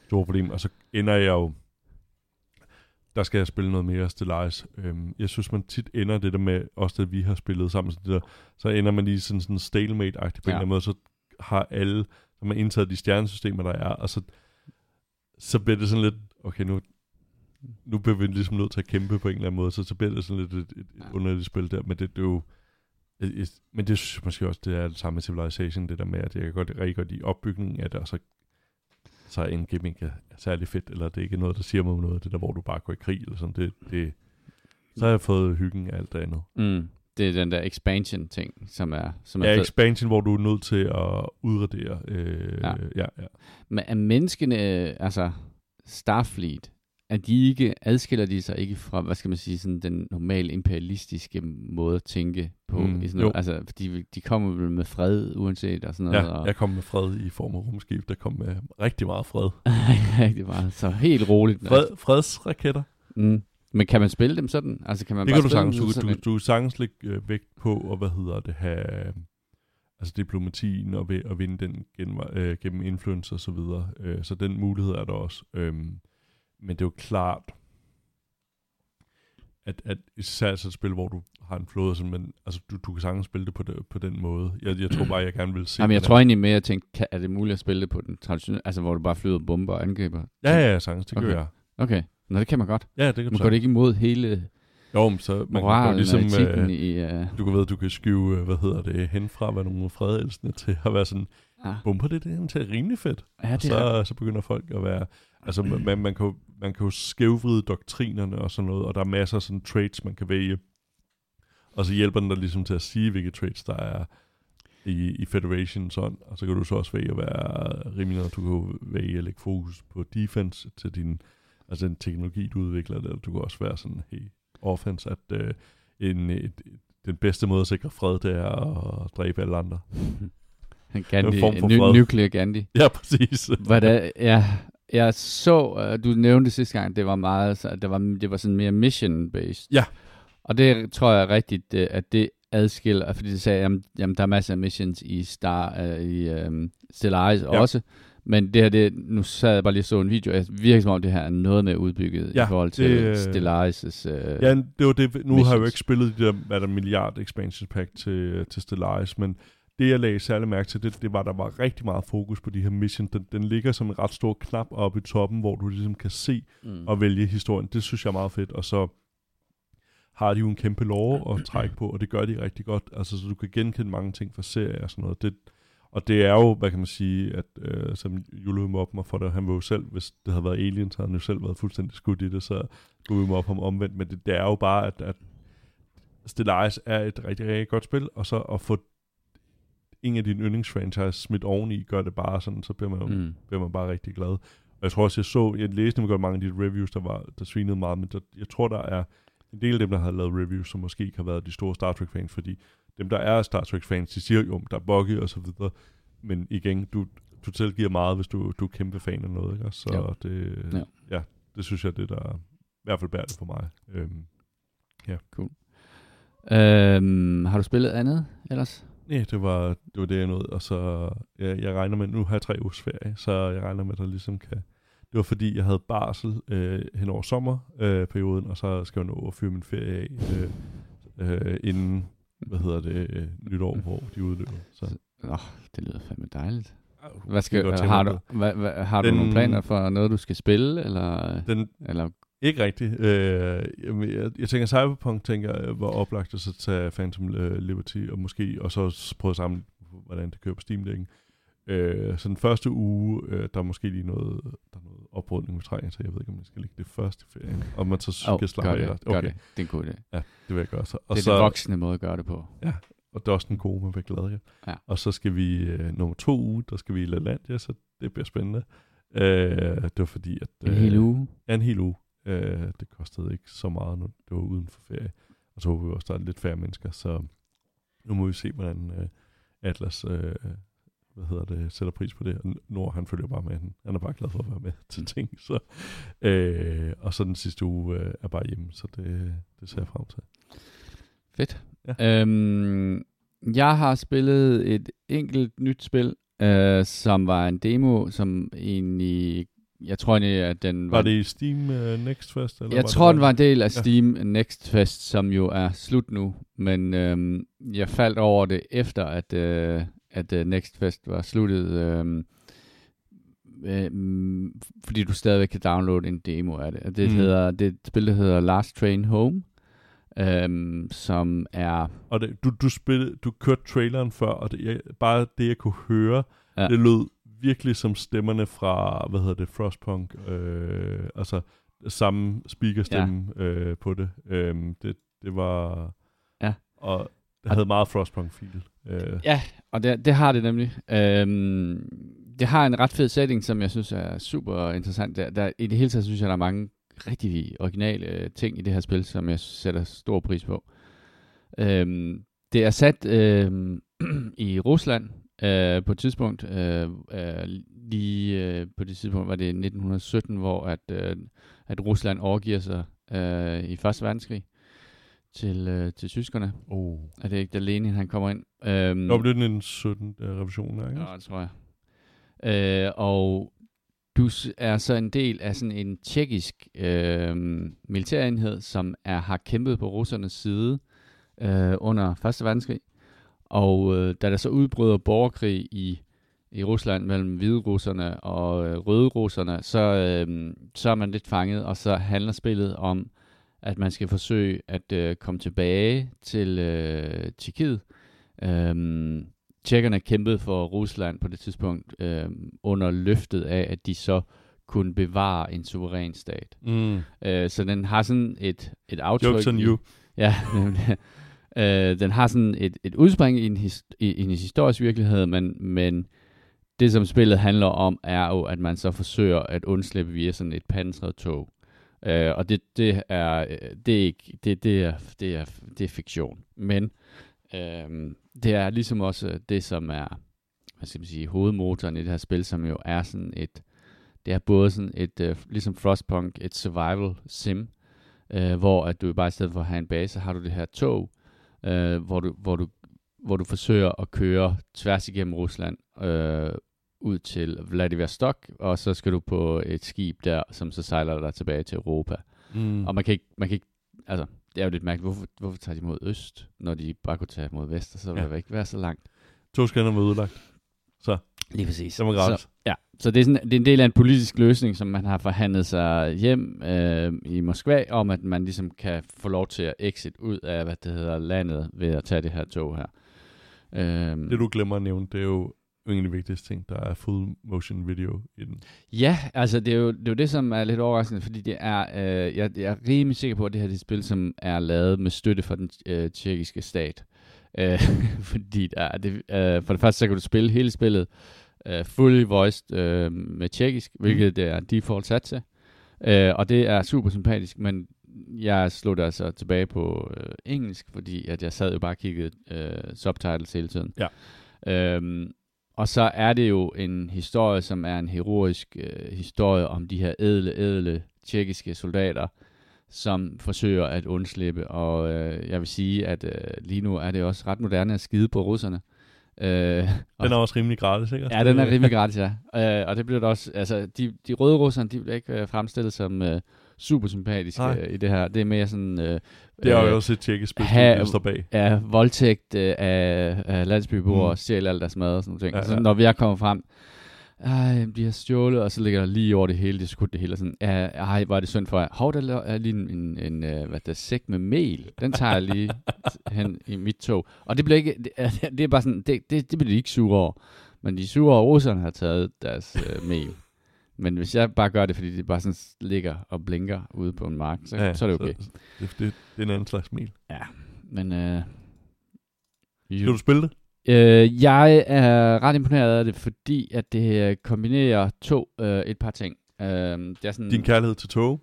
store problem. Og så ender jeg jo, der skal jeg spille noget mere Stellaris. Øhm, jeg synes, man tit ender det der med, også det vi har spillet sammen, så, det der, så ender man lige sådan, sådan stalemate-agtigt på ja. En eller anden måde, så har alle, så man indtaget de stjernesystemer, der er, og så, så bliver det sådan lidt, okay, nu, nu bliver vi ligesom nødt til at kæmpe på en eller anden måde, så, så bliver det sådan lidt et, et, et Ja. underligt spil der, men det, det er jo, et, et, men det synes jeg måske også, det er det samme med Civilization, det der med, at jeg kan godt rigtig godt lide opbygningen af det, og så, så er en gimmick er særlig fedt, eller det er ikke noget, der siger mig om noget, det der, hvor du bare går i krig, eller sådan, det, det, så har jeg fået hyggen af alt det andet. Mm. Det er den der expansion-ting, som er, som er Ja, fed. expansion, hvor du er nødt til at udradere. Øh, Ja. ja. ja, ja. Men er menneskene, øh, altså Starfleet, er de ikke, adskiller de sig ikke fra, hvad skal man sige, sådan den normale imperialistiske måde at tænke på? Mm, i sådan noget, altså, de, de kommer vel med fred, uanset og sådan noget. ja, og, jeg kom med fred i form af rumskib, der kom med rigtig meget fred. Rigtig meget. Så helt roligt. fred fredsraketter. Mm. Men kan man spille dem sådan? Altså, kan man Det bare kan du sagtens. dem Du, sådan du, du sagtens lægge øh, vægt på, og hvad hedder det, have altså diplomatien og, ved, og vinde den gennem, øh, gennem influence og så videre. Øh, så den mulighed er der også. Øhm, men det er jo klart, at, at især så et spil, hvor du har en flåde, sådan, men altså, du, du kan sagtens spille det på, det på den måde. Jeg, jeg tror bare, jeg gerne vil se Jamen, jeg tror egentlig mere, at jeg tænkte, kan, er det muligt at spille det på den traditionelle, altså hvor du bare flyder bomber og angriber? Ja, ja, ja, sagtens, det okay. Gør jeg. Okay. Nå, det kan man godt. Ja, det kan Man går det ikke imod hele Jo, men så man kan moralen jo ligesom, og øh, i... Uh, du kan ved, du kan skyve, øh, hvad hedder det, hen fra, hvad nogle fredelskende til at være sådan, ja, bomber det, det er rimelig fedt. ja, og det er, så, så begynder folk at være... Altså, man, man, kan jo, man kan jo skævvride doktrinerne og sådan noget, og der er masser af sådan traits, man kan vælge. Og så hjælper den dig ligesom til at sige, hvilke traits der er i, i Federation sådan. Og så kan du så også vælge at være rimelig, noget. du kan vælge at lægge fokus på defense til din, altså den teknologi, du udvikler, eller du kan også være sådan, hey, offense, at øh, en, et, den bedste måde at sikre fred, det er at dræbe alle andre. Gandhi, en form for fred. nuclear Gandhi. Ja, præcis. Hvordan, ja, jeg så, uh, du nævnte sidste gang, det var meget, så det var, det var sådan mere mission-based. Ja. Og det tror jeg rigtigt, øh, at det adskiller, fordi det sagde, jamen, jamen der er masser af missions i Star, uh, i um, Stellaris Ja. også, Men det her, det, nu sad jeg bare lige og så en video, jeg virker som om det her er noget mere udbygget Ja, i forhold til det, øh, Stellaris' øh, Ja, det var det. Nu har jeg jo missions. ikke spillet de der, hvad der milliard expansion pack til, til Stellaris, men det jeg lagde særlig mærke til, det, det var, at der var rigtig meget fokus på de her missions. Den, den ligger som en ret stor knap oppe i toppen, hvor du ligesom kan se mm. og vælge historien. Det synes jeg er meget fedt. Og så har de jo en kæmpe lore at trække på, og det gør de rigtig godt. Altså, så du kan genkende mange ting fra serier og sådan noget. Det, og det er jo, hvad kan man sige, at øh, som Jule vil mobbe mig for det, han var jo selv, hvis det havde været Alien, så havde han jo selv været fuldstændig skudt i det, så kunne vi mobbe ham omvendt. Men det, det er jo bare, at, at Stellaris er et rigtig, rigtig godt spil, og så at få en af dine yndlingsfranchise smidt oveni, gør det bare sådan, så bliver man, mm. Bliver man bare rigtig glad. Og jeg tror også, jeg så, jeg læste nemlig godt mange af de reviews, der, var, der svinede meget, men der, jeg tror, der er en del af dem, der har lavet reviews, som måske ikke har været de store Star Trek-fans, fordi dem, der er Star Trek-fans, de siger jo, der er buggy og så videre, men igen, du, du tilgiver meget, hvis du, du er kæmpe fan af noget, ikke? Så Jo. det, Ja. ja. ja, det synes jeg, det er der i hvert fald bærer det for mig. Øhm, Øhm, har du spillet andet ellers? Ja, det var, det var det, jeg nåede. Og så, ja, jeg regner med, nu har jeg tre ugers ferie, så jeg regner med, at der ligesom kan... Det var fordi, jeg havde barsel øh, hen over sommerperioden, øh, og så skal jeg nå at fyre min ferie af, øh, øh, inden, hvad hedder det, øh, nytår, hvor de udløber. Så, Åh, oh, det lyder fandme dejligt. Hvad skal, har du, hvad, hvad, har du Den- nogle planer for noget, du skal spille, eller, Den, eller ikke rigtigt. Øh, jamen, jeg, jeg tænker, Cyberpunk tænker, jeg, var oplagt at så tage Phantom øh, Liberty, og måske, og så prøve at samle, hvordan det kører på steam -dækken. Øh, så den første uge, øh, der er måske lige noget, der er noget oprydning med trænger, så jeg ved ikke, om jeg skal ligge det første i ferien, og man så skal oh, slappe af. det, resten. gør det. Det er en god idé. Ja, det vil jeg gøre så. Og det er så, den voksne måde at gøre det på. og det er også den gode, man bliver glad, ja. Ja. Og så skal vi, øh, nummer to uge, der skal vi i LaLandia, så det bliver spændende. Øh, det var fordi, at... En hel uge. Ja, en hel uge. Øh, det kostede ikke så meget, når det var uden for ferie. Og så håber vi også, der er lidt færre mennesker, så nu må vi se, hvordan øh, Atlas øh, hvad hedder det, sætter pris på det. Og Nord, han følger bare med. Han, han er bare glad for at være med til ting. Så, øh, og så den sidste uge øh, er bare hjemme, så det, det ser jeg frem til. Fedt. Ja. Øhm, jeg har spillet et enkelt nyt spil, øh, som var en demo, som egentlig... Jeg tror egentlig, at den var... Var det i Steam uh, Next Fest? Eller jeg var tror, det den var en del af Ja. Steam Next Fest, som jo er slut nu. Men øhm, jeg faldt over det efter, at, øh, at øh, Next Fest var sluttet. Øh, øh, fordi du stadigvæk kan downloade en demo af det. Det, Mm. hedder, det et spil, der hedder Last Train Home, øhm, som er... Og det, du, du, spillede, du kørte traileren før, og det, jeg, bare det, jeg kunne høre, ja. Ja. det lød virkelig som stemmerne fra, hvad hedder det, Frostpunk, øh, altså samme speakerstemme ja. øh, på det. Øhm, det. Det var... Ja. Og det havde meget Frostpunk-feel. Øh, Ja, og det, det har det nemlig. Øhm, det har en ret fed setting, som jeg synes er super interessant. Der, der, I det hele taget synes jeg, der er mange rigtig originale øh, ting i det her spil, som jeg sætter stor pris på. Øhm, det er sat øhm, i Rusland øh, på et tidspunkt. Øh, øh, lige øh, på det tidspunkt var det 1917, hvor at, øh, at Rusland overgiver sig øh, i Første Verdenskrig til, øh, til tyskerne. oh. Er det ikke, da Lenin han kommer ind? Øhm, Nå, blev det den 17. Uh, revision, ikke? Ja, det tror jeg. Øh, og du er så en del af sådan en tjekkisk øh, militærenhed, som er har kæmpet på russernes side øh, under 1. verdenskrig. Og øh, da der så udbryder borgerkrig i, i Rusland mellem hviderusserne og øh, røde-russerne, så, øh, så er man lidt fanget, og så handler spillet om, at man skal forsøge at øh, komme tilbage til øh, Tjekkiet. Øhm, tjekkerne kæmpede for Rusland på det tidspunkt øh, under løftet af, at de så kunne bevare en suveræn stat. Mm. Øh, så den har sådan et, et aftryk. Jokes on i- you. Ja, nemlig øh, den har sådan et, et udspring i en, his, i, i en historisk virkelighed, men, men det, som spillet handler om, er jo, at man så forsøger at undslippe via sådan et pansret tog. Øh, og det, det er øh, det er ikke det, det er det er det er fiktion. Men øh, det er ligesom også det, som er hvad skal man sige, hovedmotoren i det her spil, som jo er sådan et det er både sådan et, øh, ligesom Frostpunk, et survival sim, øh, hvor at du bare i stedet for at have en base, har du det her tog, øh, hvor, du, hvor, du, hvor du forsøger at køre tværs igennem Rusland, øh, ud til Vladivostok, og så skal du på et skib der, som så sejler dig tilbage til Europa. Mm. Og man kan ikke, man kan ikke altså, det er jo lidt mærkeligt, hvorfor, hvorfor tager de mod øst, når de bare kunne tage mod vest, og så vil Ja. det ikke være så langt. To skinner var udlagt. Lige præcis. Det var gratis. Så, ja, så det er, sådan, det er en del af en politisk løsning, som man har forhandlet sig hjem øh, i Moskva, om at man ligesom kan få lov til at exit ud af, hvad det hedder, landet, ved at tage det her tog her. Øhm, Det du glemmer at nævne, det er jo en af de vigtigste ting, der er full motion video i den. Ja, altså det er, jo, det er jo det, som er lidt overraskende, fordi det er, øh, jeg, jeg er rimelig sikker på, at det her det er et spil, som er lavet med støtte fra den øh, tjekkiske stat. Øh, fordi der er det, øh, for det første, så kan du spille hele spillet øh, fully voiced øh, med tjekkisk, hvilket det er default sat til. Øh, og det er super sympatisk, men jeg slog det altså tilbage på øh, engelsk, fordi at jeg sad jo bare og kiggede øh, subtitles hele tiden. Ja. Øhm, og så er det jo en historie, som er en heroisk øh, historie om de her ædle, ædle tjekkiske soldater, som forsøger at undslippe. Og øh, jeg vil sige, at øh, lige nu er det også ret moderne at skide på russerne. Øh, og- Den er også rimelig gratis, ikke? Ja, den er rimelig gratis, ja. Øh, og det bliver det også, altså, de, de røde russerne, de bliver ikke øh, fremstillet som øh, super sympatiske Nej. øh, i det her. Det er mere sådan, øh, Det er øh, jo også et tjekkisk spil, der står bag. ja, voldtægt øh, af, af landsbyboere, Mm. stjæle alt deres mad og sådan noget. Ja, Ja, så når vi er kommet frem, ej, de har stjålet, og så ligger der lige over det hele, det skudt det hele, og sådan, ja, ej, hvor er det synd for jer. Hov, der er lige en, en, en øh, hvad der, sæk med mel. Den tager jeg lige hen i mit tog. Og det bliver ikke, det, er- det er bare sådan, det, det, det bliver de ikke sure over. Men de sure over, russerne har taget deres øh, mel. Men hvis jeg bare gør det, fordi det bare sådan ligger og blinker ude på en mark, så, ja, så er det okay. Så, det, det, det er en anden slags smil. Men øh, Skal du spille det? Øh, jeg er ret imponeret af det, fordi at det øh, kombinerer to øh, et par ting. Øh, det er sådan, Din kærlighed til tog?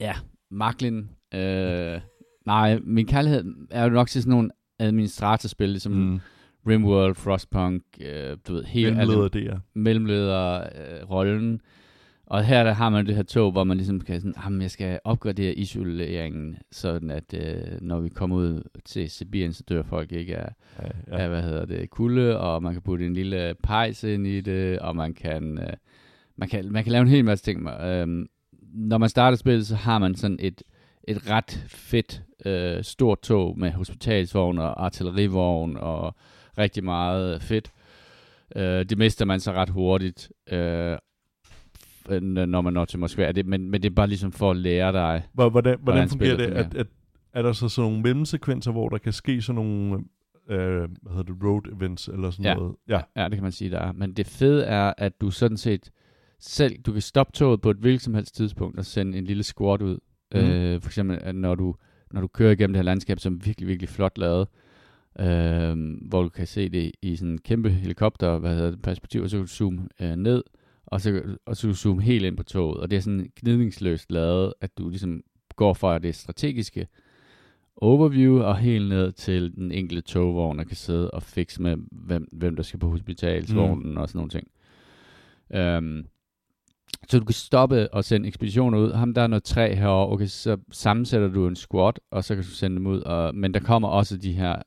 ja, Marklin. Øh, nej, min kærlighed er jo nok til sådan nogle administratorspil, ligesom mm. Rimworld, Frostpunk, øh, du ved, hele Mellemleder det er. mellemleder øh, rollen. Og her der har man det her tog, hvor man ligesom kan sådan, jamen jeg skal opgradere isoleringen, sådan at øh, når vi kommer ud til Sibirien, så dør folk ikke af, Ja, ja. af, hvad hedder det, kulde, og man kan putte en lille pejs ind i det, og man kan, øh, man kan, man kan lave en hel masse ting. Øhm, når man starter spillet, så har man sådan et, et ret fedt øh, stort tog med hospitalsvogn og artillerivogn og rigtig meget fedt. Øh, det mister man så ret hurtigt, øh, når man når til Moskva. Det, men, men det er bare ligesom for at lære dig. Hvor- Hvordan, hvordan, Hvordan fungerer det? At, at, er der så sådan nogle mellemsekvenser, hvor der kan ske sådan nogle øh, hvad hedder det, road events eller sådan Ja. noget? Ja. Ja, det kan man sige, der er. Men det fede er, at du sådan set selv, du kan stoppe toget på et hvilket som helst tidspunkt og sende en lille squad ud. Mm. Øh, for eksempel, når du, når du kører igennem det her landskab, som er virkelig, virkelig flot lavet, øh, hvor du kan se det i sådan en kæmpe helikopter, hvad hedder det, perspektiv, og så kan du zoome øh, ned, og så, og så zoome helt ind på toget. Og det er sådan gnidningsløst lavet, at du ligesom går fra det strategiske overview og helt ned til den enkelte togvogn, der kan sidde og fikse med, hvem, hvem der skal på hospitalsvognen mm. og sådan nogle ting. Um, så du kan stoppe og sende ekspeditioner ud. Ham der er noget træ herovre, okay, så sammensætter du en squad, og så kan du sende dem ud. Og, men der kommer også de her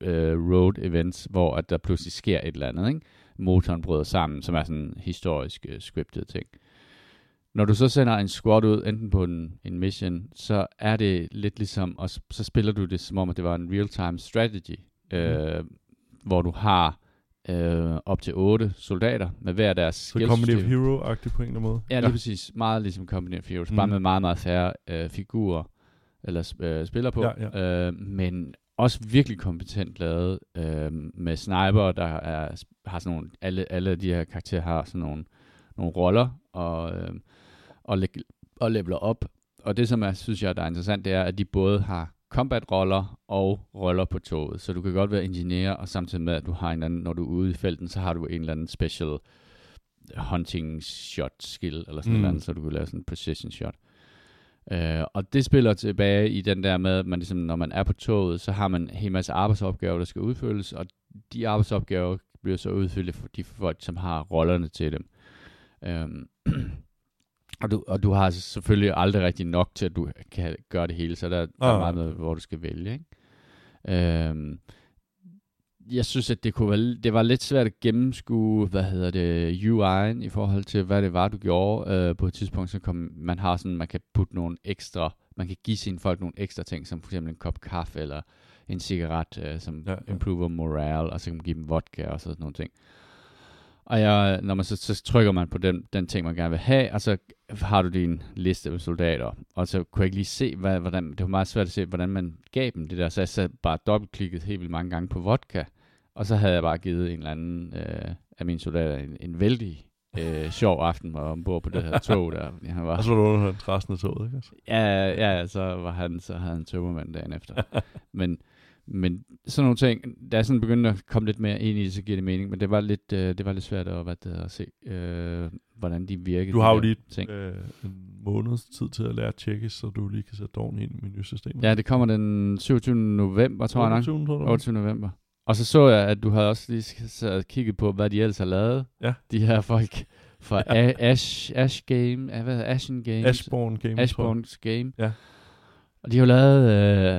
øh, road events, hvor at der pludselig sker et eller andet. Ikke? Motoren bryder sammen, som er sådan en historisk øh, scripted ting. Når du så sender en squad ud, enten på en, en mission, så er det lidt ligesom, og så, så spiller du det som om, at det var en real-time strategy, øh, hvor du har øh, op til otte soldater med hver deres Så skillsystem. Company of Hero-agtigt på en eller anden måde? Ja, lige ja. præcis. Meget ligesom Company of Heroes. Mm. Mm. Bare med meget, meget færre øh, figurer, eller øh, spiller på. Ja, Øh, men også virkelig kompetent lavet øh, med sniper, der er, har sådan nogle, alle, alle de her karakterer har sådan nogle, nogle roller, og, øh, og, le- og leveler op. Og det, som jeg synes, jeg, der er interessant, det er, at de både har combat-roller og roller på toget. Så du kan godt være ingeniør, og samtidig med, at du har en eller anden, når du er ude i felten, så har du en eller anden special hunting shot skill, eller sådan Mm. noget andet, så du kan lave sådan en precision shot. Uh, og det spiller tilbage i den der med, at man ligesom, når man er på toget, så har man en hel masse arbejdsopgaver, der skal udfyldes, og de arbejdsopgaver bliver så udfyldt for de folk, som har rollerne til dem. Um, og, du, og du har selvfølgelig aldrig rigtig nok til, at du kan gøre det hele, så der, der er meget med, hvor du skal vælge. Ikke? Um, jeg synes, at det, kunne være, det var lidt svært at gennemskue, hvad hedder det, UI'en i forhold til, hvad det var, du gjorde. Øh, på et tidspunkt, så kom, man har sådan, man kan putte nogle ekstra, man kan give sine folk nogle ekstra ting, som for eksempel en kop kaffe, eller en cigaret, øh, som Ja, ja, improver morale, og så kan man give dem vodka og sådan nogle ting. Og jeg, når man så, så trykker man på den, den ting, man gerne vil have, og så har du din liste med soldater. Og så kunne jeg ikke lige se, hvad, hvordan, det var meget svært at se, hvordan man gav dem det der. Så jeg sad bare dobbeltklikket helt vildt mange gange på vodka. Og så havde jeg bare givet en eller anden øh, af mine soldater en, en vældig øh, sjov aften var ombord på det her tog der. Han var, Og så var du under resten af toget, ikke? Altså. Ja, ja, så var han, så havde han tømmermand dagen efter. men, men sådan nogle ting, da jeg sådan begyndte at komme lidt mere ind i det, så giver det mening. Men det var lidt, øh, det var lidt svært at, hvad det, hedder, at se, øh, hvordan de virkede. Du har jo lige ting. øh, en måneds tid til at lære tjekke, så du lige kan sætte doven ind i menusystemet. Ja, det kommer den 27. november, tror jeg nok. 28, tror du? 28. november. Og så så jeg, at du havde også lige kigget på, hvad de ellers har lavet. Ja. De her folk fra Ja. Ash, Ash Game, hvad hedder Ashen Games? Ashbourne Game. Ashbourne's Game. Ja. Og de har jo lavet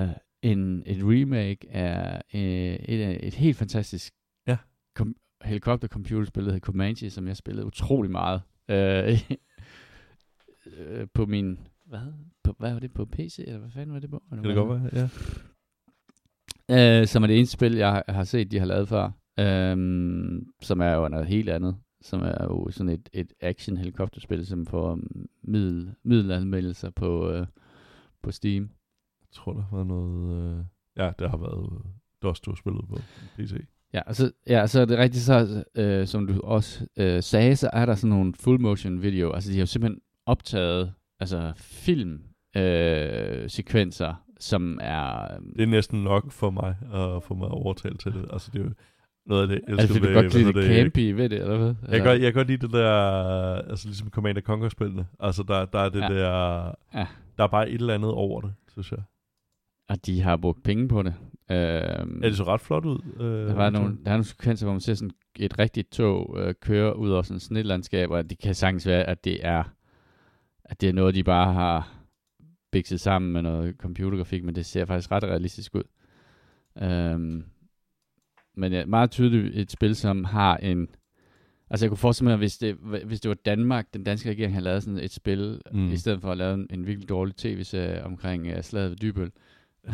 øh, en, et remake af øh, et, et helt fantastisk Ja. kom, helikoptercomputerspil, der hed Comanche, som jeg spillede utrolig meget. Øh, øh, på min... Hvad? På, hvad var det? På PC? Eller hvad fanden var det på? Eller Kan det hvad? godt være? Ja. Øh, som er det eneste spil, jeg har set, de har lavet før. Øhm, som er jo noget helt andet. Som er jo sådan et, et action-helikopterspil, som får middel, middelanmeldelser på, øh, på Steam. Jeg tror, der har været noget... Øh... Ja, det har været øh, DOS, du har spillet på PC. Ja, og så, ja, så er det rigtigt, så, øh, som du også øh, sagde, så er der sådan nogle full motion video. Altså, de har jo simpelthen optaget altså, film øh, sekvenser, som er... Øh, Det er næsten nok for mig at få mig overtalt til det. Altså, det er jo noget af det, jeg altså, elsker du ved- godt lide det hedder campy ved det, eller hvad? Jeg kan, godt, jeg kan godt lide det der, altså ligesom Command Conquer-spillene. Altså, der, der er det Ja. der... Ja. Der er bare et eller andet over det, synes jeg. Og de har brugt penge på det. Øhm, Ja, det så ret flot ud. Øh, der, var nogle, der er nogle sekvenser, hvor man ser sådan et rigtigt tog øh, køre ud over sådan et snitlandskab, og det kan sagtens være, at det er, at det er noget, de bare har bikset sammen med noget computergrafik, men det ser faktisk ret realistisk ud. Øhm, men ja, meget tydeligt et spil, som har en... Altså jeg kunne forestille mig, hvis det, hvis det var Danmark, den danske regering havde lavet sådan et spil, Mm. i stedet for at lave en, en virkelig dårlig tv-serie omkring uh, slaget ved Dybøl,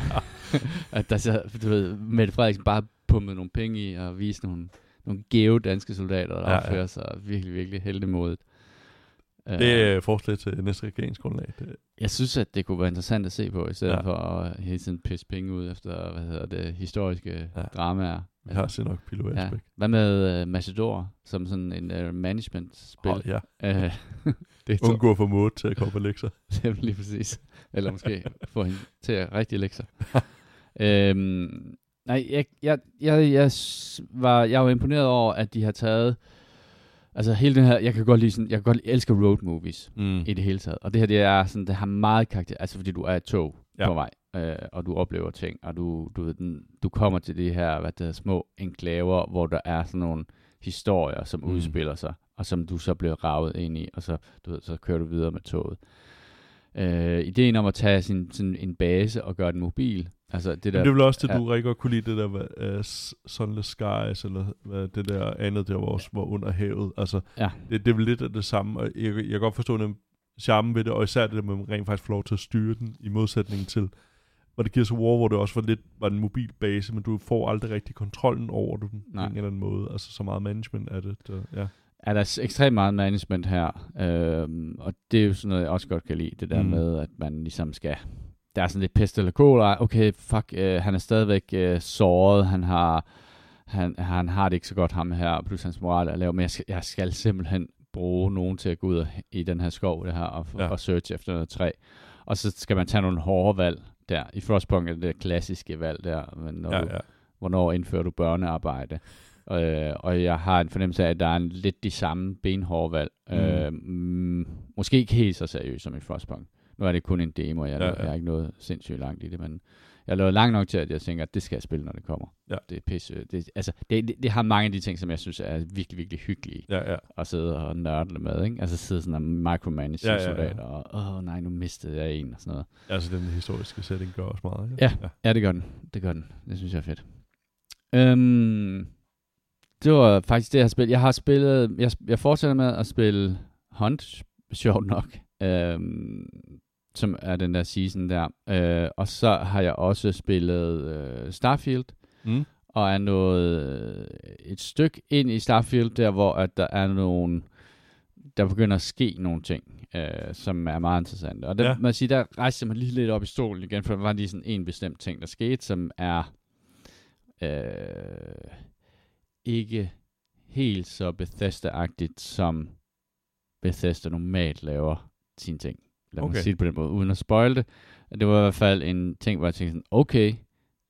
at der så, du ved, Mette Frederiksen bare pumpede nogle penge i og viste nogle, nogle geo danske soldater, der Ja, ja, ja. opfører sig virkelig, virkelig heldemodigt. Øh, Det er forslag til næste regeringsgrundlag. Det, Jeg synes, at det kunne være interessant at se på, i stedet Ja. for at hele tiden pisse penge ud efter, hvad hedder det, historiske Ja. dramaer. vi har set nok Pilo ja. Hvad med uh, Matador, som sådan en uh, management-spil? Oh, ja. Uh, det er Undgå for måde til at komme på lektier. Det er lige præcis. Eller måske få hende til at rigtig sig. øhm, nej, jeg, jeg, jeg, jeg, var, jeg var imponeret over, at de har taget... Altså hele den her... Jeg kan godt lide sådan... Jeg kan godt lide, elsker road movies Mm. i det hele taget. Og det her, det er sådan... Det har meget karakter... Altså fordi du er et tog Ja. på vej. Øh, og du oplever ting. Og du, du, ved, den, du kommer til de her, hvad det hedder, små enklaver, hvor der er sådan nogle historier, som mm. udspiller sig. Og som du så bliver ravet ind i. Og så, du ved, så kører du videre med toget øh, ideen om at tage sin, sådan en base og gøre den mobil. Altså det der, Men det er vel også det, ja. du rigtig godt kunne lide, det der uh, Sunless Skies, eller hvad, det der andet, der var også var under havet. Altså, Ja. det, det er vel lidt af det samme, og jeg, jeg kan godt forstå den charme ved det, og især det der med, at man rent faktisk får lov til at styre den, i modsætning til, hvor det giver sig War, hvor det også var lidt var en mobil base, men du får aldrig rigtig kontrollen over den, på en eller anden måde. Altså, så meget management af det. Der, ja. er der s- ekstremt meget management her, øhm, og det er jo sådan noget, jeg også godt kan lide, det der mm. med, at man ligesom skal, der er sådan lidt pest eller cola, okay, fuck, øh, han er stadigvæk øh, såret, han har, han, han har det ikke så godt, ham her, plus hans moral er lav, men jeg skal, jeg skal simpelthen bruge nogen til at gå ud og- i den her skov, det her, og, Ja. og search efter noget træ. Og så skal man tage nogle hårde valg der. I Frostpunk er det det klassiske valg der, men når Ja, du, ja. hvornår indfører du børnearbejde. Øh, og jeg har en fornemmelse af, at der er en lidt de samme benhårde valg. Mm. Mm. Øh, mm, måske ikke helt så seriøst som i Frostpunk. Nu er det kun en demo, jeg, Ja, ja, ja. jeg er ikke noget sindssygt langt i det, men jeg er lavet langt nok til, at jeg tænker, at det skal jeg spille, når det kommer. Ja. Det er pisse. Det, altså, det, det, det, har mange af de ting, som jeg synes er virkelig, virkelig hyggelige Ja, ja. at sidde og nørde med. Ikke? Altså sidde sådan og micromanage Ja, ja, ja, ja. soldater, og åh nej, nu mistede jeg en, og sådan noget. Altså, den historiske setting gør også meget. Ikke? Ja. Ja, det gør den. Det gør den. Det synes jeg er fedt. Øhm, det var faktisk det, jeg har spillet. Jeg har spillet, jeg, jeg fortsætter med at spille Hunt, sjovt nok, øhm, som er den der season der. Øh, og så har jeg også spillet øh, Starfield, Mm. og er nået øh, et stykke ind i Starfield, der hvor at der er nogle, der begynder at ske nogle ting, øh, som er meget interessante. Og der, Ja. man siger, der rejste jeg mig lige lidt op i stolen igen, for der var lige sådan en bestemt ting, der skete, som er øh, ikke helt så Bethesda-agtigt, som Bethesda normalt laver sine ting. Lad okay. Mig sige det på den måde, uden at spoil det. Det var i hvert fald en ting, hvor jeg tænkte sådan, okay,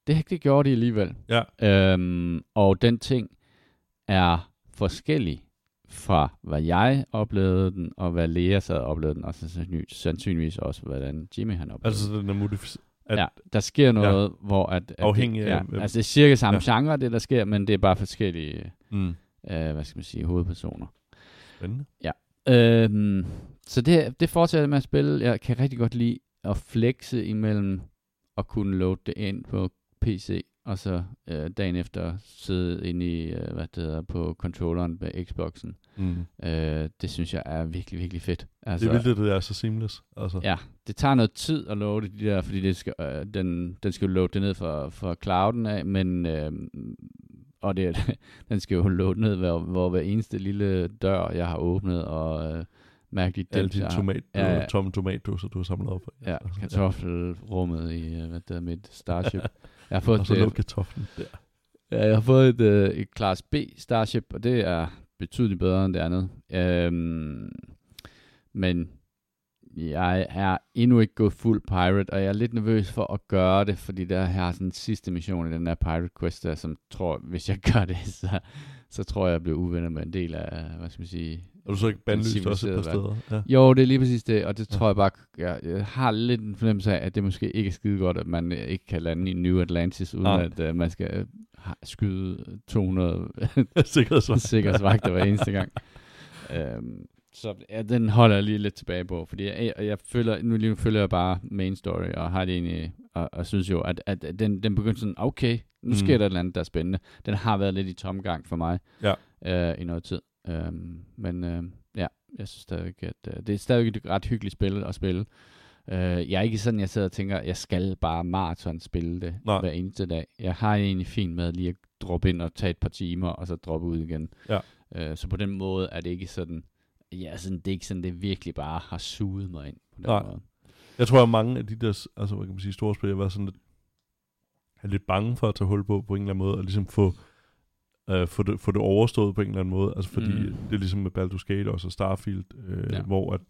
det, det gjorde de alligevel. Ja. Øhm, og den ting er forskellig fra, hvad jeg oplevede den, og hvad Lea sad og oplevede den, og så sandsynlig- sandsynligvis også, hvordan Jimmy han oplevede Altså, den er modificeret. at, ja, der sker noget, ja. hvor at, at Afhængig det, af- ja, hvem- altså det er cirka samme Ja. ja. genre, det der sker, men det er bare forskellige, Mm. øh, hvad skal man sige, hovedpersoner. Spændende. Øhm, så det, det fortsætter med at spille. Jeg kan rigtig godt lide at flexe imellem at kunne load det ind på PC, og så øh, dagen efter sidde inde i, øh, hvad det hedder, på controlleren på Xboxen. Mm. Øh, det synes jeg er virkelig, virkelig fedt. Altså, det er vildt, at det er så seamless. Altså. Ja, det tager noget tid at loade de der, fordi det skal, øh, den, den skal jo loade det ned for, for clouden af, men øh, og det, den skal jo loade ned, hvor, hvor hver eneste lille dør, jeg har åbnet, og øh, mærke de Alle dine tomat, Ja, ja. tomme tomatdåser, du har samlet op. Ja, Altså, kartoffelrummet i øh, hvad det hedder, mit Starship. Jeg har fået, Og så luk kartoflen der. ja, jeg har fået et, øh, et Class B Starship, og det er betydeligt bedre end det andet. Øhm, men jeg er endnu ikke gået fuld pirate, og jeg er lidt nervøs for at gøre det, fordi der her er sådan en sidste mission i den der pirate quest der, som tror, hvis jeg gør det, så, så tror jeg, jeg bliver uvenner med en del af, hvad skal man sige, Er du så ikke bandlyst også et par steder? Ja. jo, det er lige præcis det, og det Ja. tror jeg bare, jeg, jeg har lidt en fornemmelse af, at det måske ikke er skide godt, at man øh, ikke kan lande i New Atlantis, uden Nej. at uh, man skal uh, skyde 200 Sikkerhedsvagt. sikkerhedsvagter hver eneste gang. Um, så ja, den holder jeg lige lidt tilbage på, fordi jeg, jeg, jeg føler, nu lige nu følger jeg bare main story, og har det egentlig, og, og synes jo, at, at den, den begyndte sådan, okay, nu Mm. sker der et eller andet, der er spændende. Den har været lidt i tomgang for mig Ja. øh, i noget tid. Um, men øh, ja, jeg synes stadigvæk, at øh, det er stadigvæk et ret hyggeligt spil at spille. Øh, jeg er ikke sådan, jeg sidder og tænker, jeg skal bare maraton spille det Nej. hver eneste dag. Jeg har egentlig fint med lige at droppe ind og tage et par timer, og så droppe ud igen. Ja. Øh, så på den måde er det ikke sådan, ja, sådan, det er ikke sådan, det virkelig bare har suget mig ind på den Nej. måde. Jeg tror, at mange af de der, altså hvad kan man sige, store spil, jeg var sådan lidt, er lidt bange for at tage hul på, på en eller anden måde, og ligesom få, øh, få, det, få det overstået på en eller anden måde. Altså fordi Mm. det er ligesom med Baldur's Gate også, og Starfield, øh, Ja. ja. hvor at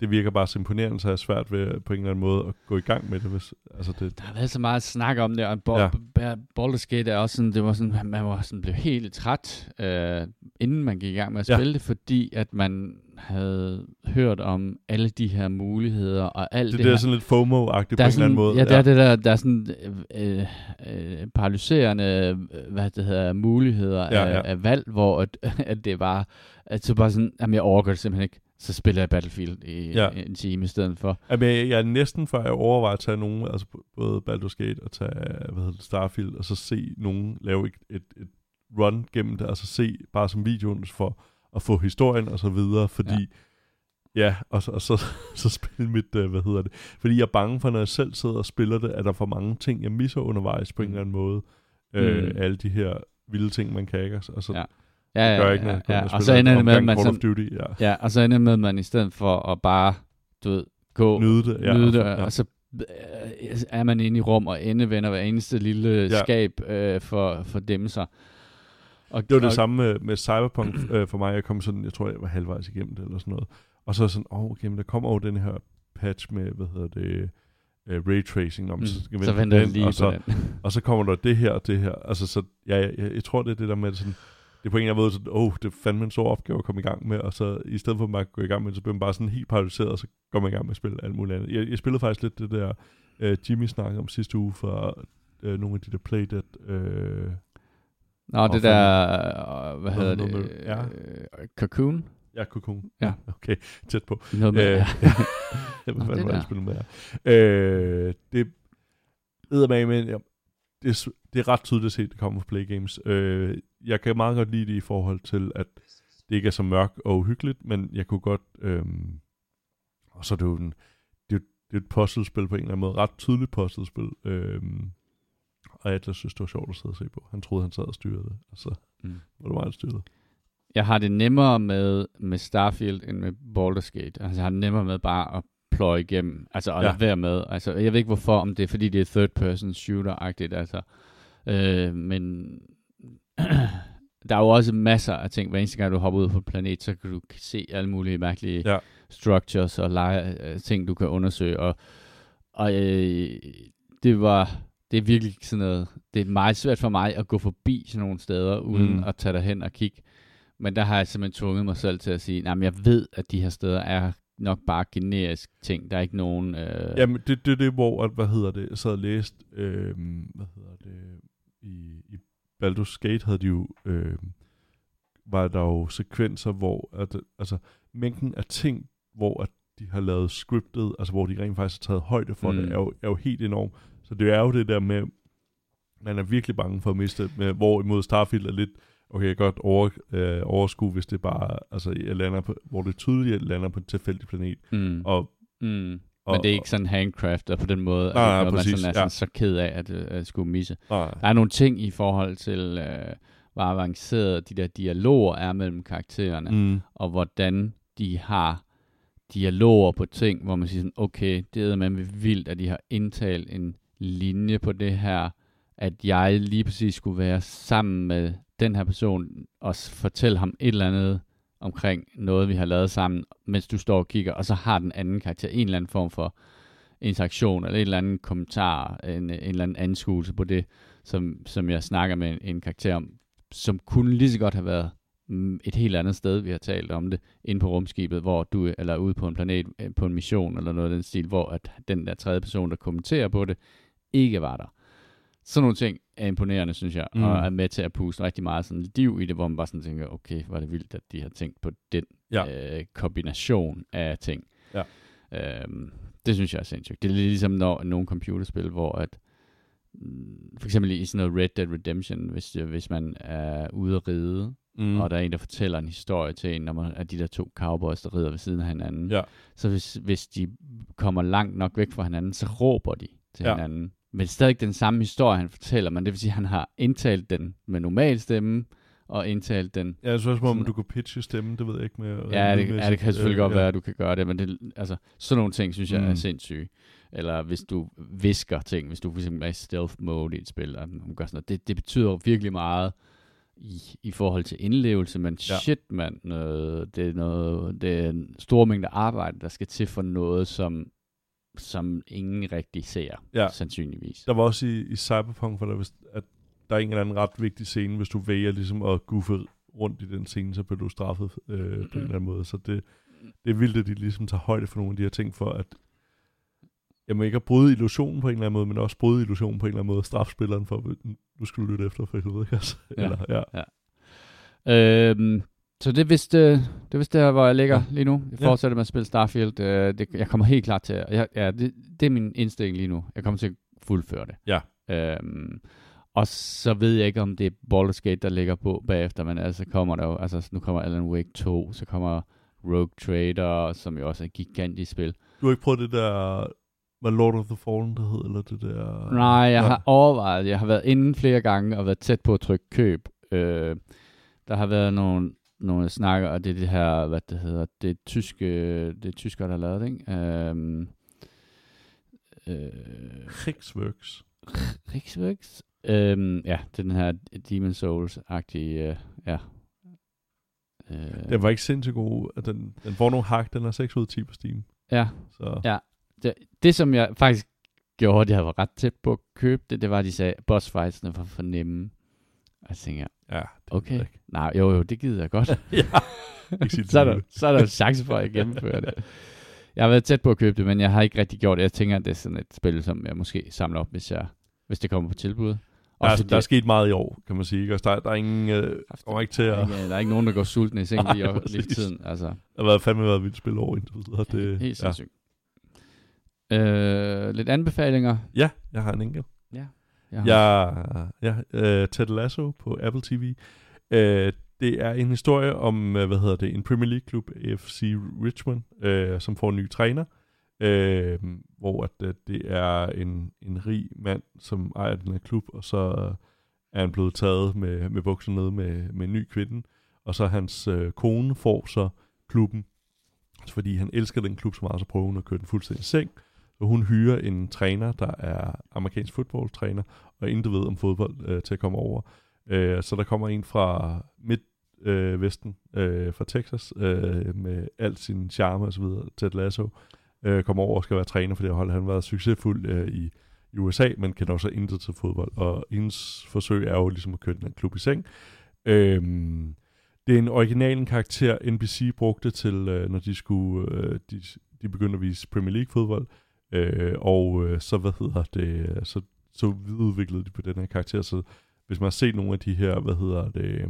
det virker bare så imponerende, så er svært ved på en eller anden måde at gå i gang med det. Hvis, altså det Der har været så meget snak om det, og Bo- Ja. ja. Baldur's Gate er også sådan, det var sådan, man var sådan, blev helt træt, øh, inden man gik i gang med at Ja. spille det, fordi at man havde hørt om alle de her muligheder, og alt det, det, det er sådan lidt FOMO-agtigt på en der er eller anden måde. Ja, der er det der, der er sådan øh, øh, paralyserende, hvad det hedder, muligheder Ja, af, ja. af valg, hvor at, at det var, at så bare sådan, jamen jeg overgår det simpelthen ikke, så spiller jeg Battlefield i Ja. en time i stedet for. Jamen, jeg, jeg er næsten før jeg overvejer at tage nogen, altså både Baldur's Gate og tage, hvad hedder det, Starfield, og så se nogen lave et, et, et run gennem det, altså se bare som videoen for at få historien og så videre, fordi ja, ja og, så, og så, så spille mit, uh, hvad hedder det, fordi jeg er bange for, når jeg selv sidder og spiller det, at der er for mange ting, jeg misser undervejs på en eller anden måde. Øh, Mm. alle de her vilde ting, man kan, ikke? Og så, Ja. ja, Ja, gør ja, ikke noget, ja, når ja. jeg Og så ender det med, at man Call of Duty, ja. Ja, og så ender det med, at man i stedet for at bare, du ved, gå, Nyde det, ja. nyde og det, så- ja. og så øh, er man inde i rum og endevender hver eneste lille Ja. ja. skab øh, for, for dem sig. Og, Det var det og, samme med, med Cyberpunk øh, for mig. Jeg kom sådan, jeg tror, jeg var halvvejs igennem det eller sådan noget. Og så er sådan, åh, oh, okay, men der kommer jo den her patch med, hvad hedder det, uh, ray tracing. Men Mm, så, skal så vente på venter den, lige og så, den. Og så kommer der det her og det her. Altså, så ja, jeg, jeg, jeg tror, det er det der med sådan, det er på en eller anden måde sådan, åh, oh, det er fandme en stor opgave at komme i gang med, og så i stedet for at man gå i gang med så bliver man bare sådan helt paralyseret, og så går man i gang med at spille alt muligt andet. Jeg, jeg spillede faktisk lidt det der, uh, Jimmy snakkede om sidste uge, for uh, nogle af de der Playdead, uh, Nå, det og der, øh, hvad hedder noget det? med- ja. Øh, Cocoon? ja, Cocoon. Ja. Okay, tæt på. Noget med, Øh, ja. Jeg ved det spiller med her. Øh, det med, men jeg, det, er, det er ret tydeligt at se, at det kommer fra Play Games. Øh, jeg kan meget godt lide det i forhold til, at det ikke er så mørkt og uhyggeligt, men jeg kunne godt... Øh, og så er det jo en, det, er, jo- det er et puzzlespil på en eller anden måde. Ret tydeligt puzzlespil. Øh, og Atlas synes, det var sjovt at sidde og se på. Han troede, han sad og styrede det. Og så Mm. var det meget styret. Jeg har det nemmere med, med Starfield end med Baldur's Gate. Altså, jeg har det nemmere med bare at pløje igennem. Altså, at Ja. være med. Altså, jeg ved ikke hvorfor, om det er fordi, det er third person shooter-agtigt. Altså, øh, men der er jo også masser af ting. Hver eneste gang, du hopper ud på en planet, så kan du se alle mulige mærkelige Ja. structures og lege, øh, ting, du kan undersøge. Og, og øh, det var... Det er virkelig sådan noget... Det er meget svært for mig at gå forbi sådan nogle steder, uden Mm. at tage derhen og kigge. Men der har jeg simpelthen tvunget mig selv til at sige, nej, men jeg ved, at de her steder er nok bare generisk ting. Der er ikke nogen... Øh, Jamen, det er det, det, hvor, at, hvad hedder det, jeg sad og læste, øh, hvad hedder det, i, i Baldur's Gate havde de jo, øh, var der jo sekvenser, hvor, at, altså, mængden af ting, hvor at de har lavet scriptet, altså hvor de rent faktisk har taget højde for mm. Det, er jo, er jo helt enormt. Så det er jo det der med, man er virkelig bange for at miste det, med, hvorimod Starfield er lidt, okay, jeg kan godt over, øh, overskue, hvis det bare, altså, jeg lander på, hvor det tydeligt, jeg lander på en tilfældig planet, mm, og mm. og, Men det er ikke sådan handcraftet på den måde, Nej, nej, når præcis, man sådan er ja. sådan så ked af at, øh, at skulle misse. Nej, Der er nogle ting i forhold til, øh, hvor avanceret de der dialoger er mellem karaktererne, mm, og hvordan de har dialoger på ting, hvor man siger sådan, okay, det er med vildt, at de har indtalt en linje på det her, at jeg lige præcis skulle være sammen med den her person, og fortælle ham et eller andet omkring noget, vi har lavet sammen, mens du står og kigger, og så har den anden karakter en eller anden form for interaktion, eller en eller anden kommentar, en, en eller anden anskuelse på det, som, som jeg snakker med en, en karakter om, som kunne lige så godt have været et helt andet sted, vi har talt om det, inde på rumskibet, hvor du, eller ude på en planet, øh, på en mission, eller noget af den stil, hvor at den der tredje person, der kommenterer på det, ikke var der. Sådan nogle ting er imponerende, synes jeg, Mm. og er med til at puste rigtig meget sådan liv i det, hvor man bare sådan tænker, okay, var det vildt, at de har tænkt på den Ja. øh, kombination af ting. Ja. Øhm, det synes jeg er sindssygt. Det er lidt ligesom når nogle computerspil, hvor at mm, for eksempel i sådan noget Red Dead Redemption, hvis, hvis man er ude at ride, mm. og der er en, der fortæller en historie til en, når man er de der to cowboys, der rider ved siden af hinanden. Ja. Så hvis, hvis de kommer langt nok væk fra hinanden, så råber de til ja. hinanden. Men stadig den samme historie, han fortæller, men det vil sige, at han har indtalt den med normal stemme, og indtalt den Ja, jeg synes, om du kunne pitche stemmen, det ved jeg ikke med. Ja, det, ja, det kan selvfølgelig godt øh, være, at du kan gøre det, men det, altså, sådan nogle ting, synes jeg, Mm. er sindssyge. Eller hvis du visker ting, hvis du for eksempel er i stealth mode i et spil, og man gør sådan noget, det, det betyder virkelig meget i, i forhold til indlevelse, men Ja. ja. shit, mand, øh, det er noget, det er en stor mængde arbejde, der skal til for noget, som, som ingen rigtig ser, Ja. sandsynligvis. Der var også i, i Cyberpunk, hvor der, vist, at der er en eller anden ret vigtig scene, hvis du vælger ligesom at goofe rundt i den scene, så bliver du straffet øh, på en eller anden måde. Så det, det er vildt, at de ligesom tager højde for nogle af de her ting, for at jamen ikke at bryde illusionen på en eller anden måde, men også bryde illusionen på en eller anden måde, strafspilleren for, nu skal du lytte efter for helvede, ikke? Altså, Ja. Eller, ja. Øhm, så det øh, det vist der, hvor jeg ligger Ja. ja. lige nu. Jeg Ja. fortsætter med at spille Starfield. Øh, det, jeg kommer helt klart til. Jeg, ja, det, det er min indstilling lige nu. Jeg kommer til at fuldføre det. Ja. Øhm, og så ved jeg ikke, om det er Baldur's Gate, der ligger på bagefter, men altså kommer der jo... Altså, nu kommer Alan Wake 2, så kommer Rogue Trader, som jo også er et gigantisk spil. Du har ikke prøvet det der, hvad Lord of the Fallen, der hed, eller det der... Nej, jeg har overvejet, jeg har været inde flere gange og været tæt på at trykke køb. Øh, der har været nogle, nogle snakker, og det er det her, hvad det hedder, det er tyske, det er tyskere, der har lavet det, ikke? Øhm, øh, Krigsworks. Riksworks? Øhm, ja, det er den her Demon Souls-agtige, øh, ja. Øh, Den var ikke sindssygt god. at Den, den får nogle hak, den er 6 ud af 10 på Steam. ja, Så. Ja. det, det, som jeg faktisk gjorde, at jeg var ret tæt på at købe det, det var, at de sagde, boss fightsene var for nemme. Og jeg tænker, ja det okay, jeg ikke. nej, jo, jo, det gider jeg godt. ja. Det så, er der, så er der en chance for, at jeg gennemfører det. Jeg har været tæt på at købe det, men jeg har ikke rigtig gjort det. Jeg tænker, at det er sådan et spil, som jeg måske samler op, hvis, jeg, hvis det kommer på tilbud. Der, er, der er sket meget i år, kan man sige. Ikke? Altså, der, der er ingen... Øh, kommer ikke til at... ikke, der er ikke nogen, der går sulten i seng lige, over- lige tiden. Altså, Der har været fandme været et vildt spil over indtil videre. Det, helt ja. sindssygt. Øh, lidt anbefalinger. ja, jeg har en enkelt. Ja. Jeg har... Ja, ja uh, Ted Lasso på Apple TV. Uh, det er en historie om, uh, hvad hedder det, en Premier League klub, FC Richmond, uh, som får en ny træner. Uh, hvor at, uh, det er en, en rig mand, som ejer den her klub, og så er han blevet taget med, med bukserne ned med, med en ny kvinde. Og så hans uh, kone får så klubben, fordi han elsker den klub så meget, så prøver hun at køre den fuldstændig i seng. Så hun hyrer en træner, der er amerikansk fodboldtræner, og intet ved om fodbold øh, til at komme over. Øh, så der kommer en fra midt øh, vesten, øh, fra Texas, øh, med al sin charme og så videre, Ted Lasso, øh, kommer over og skal være træner for det hold. Han har været succesfuld øh, i, i USA, men kender også intet til fodbold. Og hendes forsøg er jo ligesom at køre den klub i seng. Øh, det er en originalen karakter, NBC brugte til, øh, når de skulle, øh, de, de begyndte at vise Premier League fodbold, Øh, Øh, og øh, så, hvad hedder det, så, så videreudviklede de på den her karakter, så hvis man har set nogle af de her, hvad hedder det, øh,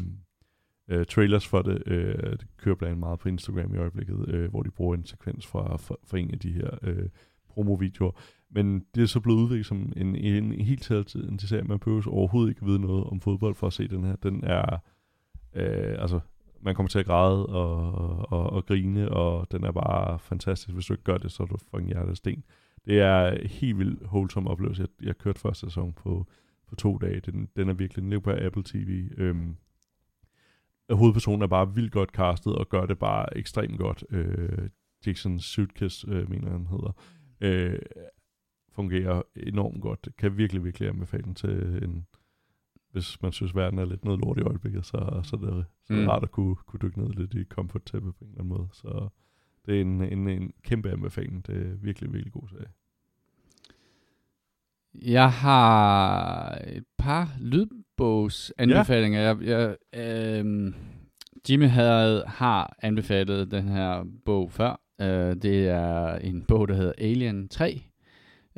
øh, trailers for det, øh, det kører blandt andet meget på Instagram i øjeblikket, øh, hvor de bruger en sekvens fra, fra, fra en af de her øh, promovideoer. Men det er så blevet udviklet som en, en, en helt en serie. Man behøver overhovedet ikke vide noget om fodbold for at se den her. Den er, øh, altså, man kommer til at græde og, og, og grine, og den er bare fantastisk. Hvis du ikke gør det, så er du fucking hjertesten. Det er helt vildt wholesome oplevelse. Jeg, jeg kørte første sæson på, på to dage. Den, den er virkelig, den ligger på Apple TV. Øhm, hovedpersonen er bare vildt godt castet, og gør det bare ekstremt godt. Øh, Jason Suitcase, øh, mener han hedder. Øh, fungerer enormt godt. Kan virkelig, virkelig anbefale den til en, hvis man synes, verden er lidt noget lort i øjeblikket, så, så, det, så mm. det er rart at kunne, kunne dykke ned lidt i comfort tæppe på en eller anden måde. Så det er en, en, en kæmpe anbefaling. Det er virkelig, virkelig god serie. Jeg har et par lydbogs anbefalinger. Ja. Jeg, jeg, øh, Jimmy havde, har anbefalet den her bog før. Uh, det er en bog, der hedder Alien 3,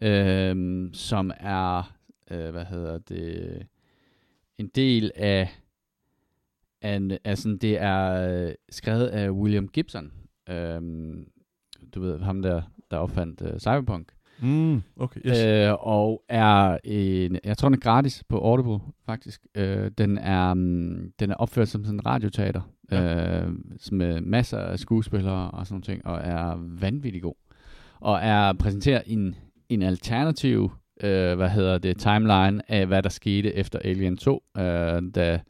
øh, som er, uh, hvad hedder det, en del af, af altså det er skrevet af William Gibson, Øhm, du ved, ham der, der opfandt uh, Cyberpunk. Mm, okay, yes. Øh, og er en, jeg tror den er gratis på Audible faktisk. Øh, den er um, den er opført som sådan en radioteater ja. øh, med masser af skuespillere og sådan ting og er vanvittig god. Og er præsenteret en en alternativ øh, hvad hedder det timeline af hvad der skete efter Alien 2, øh, da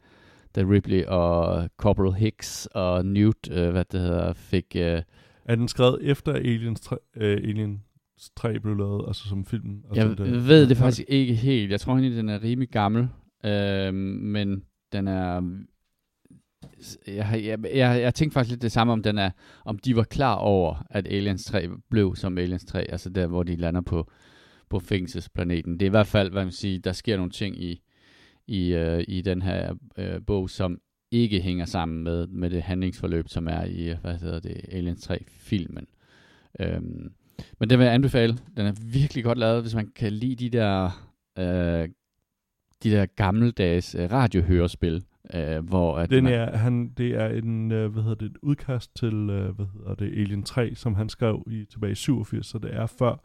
da Ripley og Corporal Hicks og Newt, øh, hvad det hedder, fik... Øh, er den skrevet efter Aliens 3, øh, Alien 3 blev lavet, altså som film? Jeg det, ved det faktisk ikke helt. Jeg tror egentlig, den er rimelig gammel, øh, men den er... Jeg, jeg, jeg, jeg tænkte faktisk lidt det samme, om den er, om de var klar over, at Aliens 3 blev som Aliens 3, altså der, hvor de lander på, på fængselsplaneten. Det er i hvert fald, hvad man siger, der sker nogle ting i, i, øh, i den her øh, bog, som ikke hænger sammen med, med det handlingsforløb, som er i, hvad hedder det, Alien 3-filmen. Øhm, men den vil jeg anbefale. Den er virkelig godt lavet, hvis man kan lide de der, øh, de der gammeldags øh, radiohørespil, øh, hvor at den man, er, han, det er en, øh, hvad hedder det, et udkast til, øh, hvad hedder det, Alien 3, som han skrev i tilbage i 87, så det er før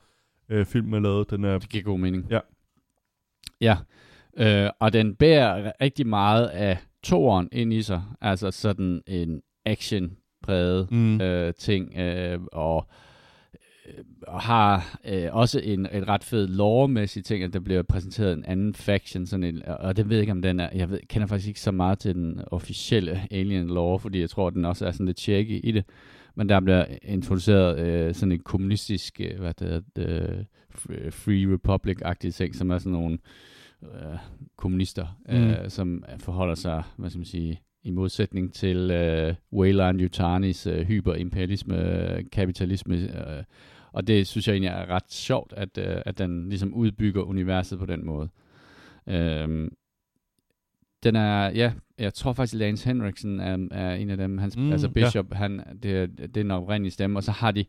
øh, filmen er lavet. Den er, det giver god mening. Ja. Ja, Øh, og den bærer rigtig meget af toren ind i sig. Altså sådan en action-præget mm. øh, ting. Øh, og øh, og har øh, også en, en ret fed lore-mæssig ting, at der bliver præsenteret en anden faction, sådan en, og det ved jeg ikke, om den er, jeg ved, kender faktisk ikke så meget til den officielle Alien lore, fordi jeg tror, at den også er sådan lidt tjekke i det, men der bliver introduceret øh, sådan en kommunistisk, øh, hvad det hedder, Free Republic-agtig ting, som er sådan nogle øh, øh, kommunister, mm. øh, som forholder sig, hvad skal man sige, i modsætning til øh, Wayland Yutanis øh, hyperimperialisme, øh, kapitalisme, øh, og det synes jeg egentlig er ret sjovt, at, øh, at den ligesom udbygger universet på den måde. Øh, den er, ja, jeg tror faktisk, Lance Henriksen er, er en af dem, hans, mm, altså Bishop, ja. han, det, det er den oprindelige stemme, og så har de,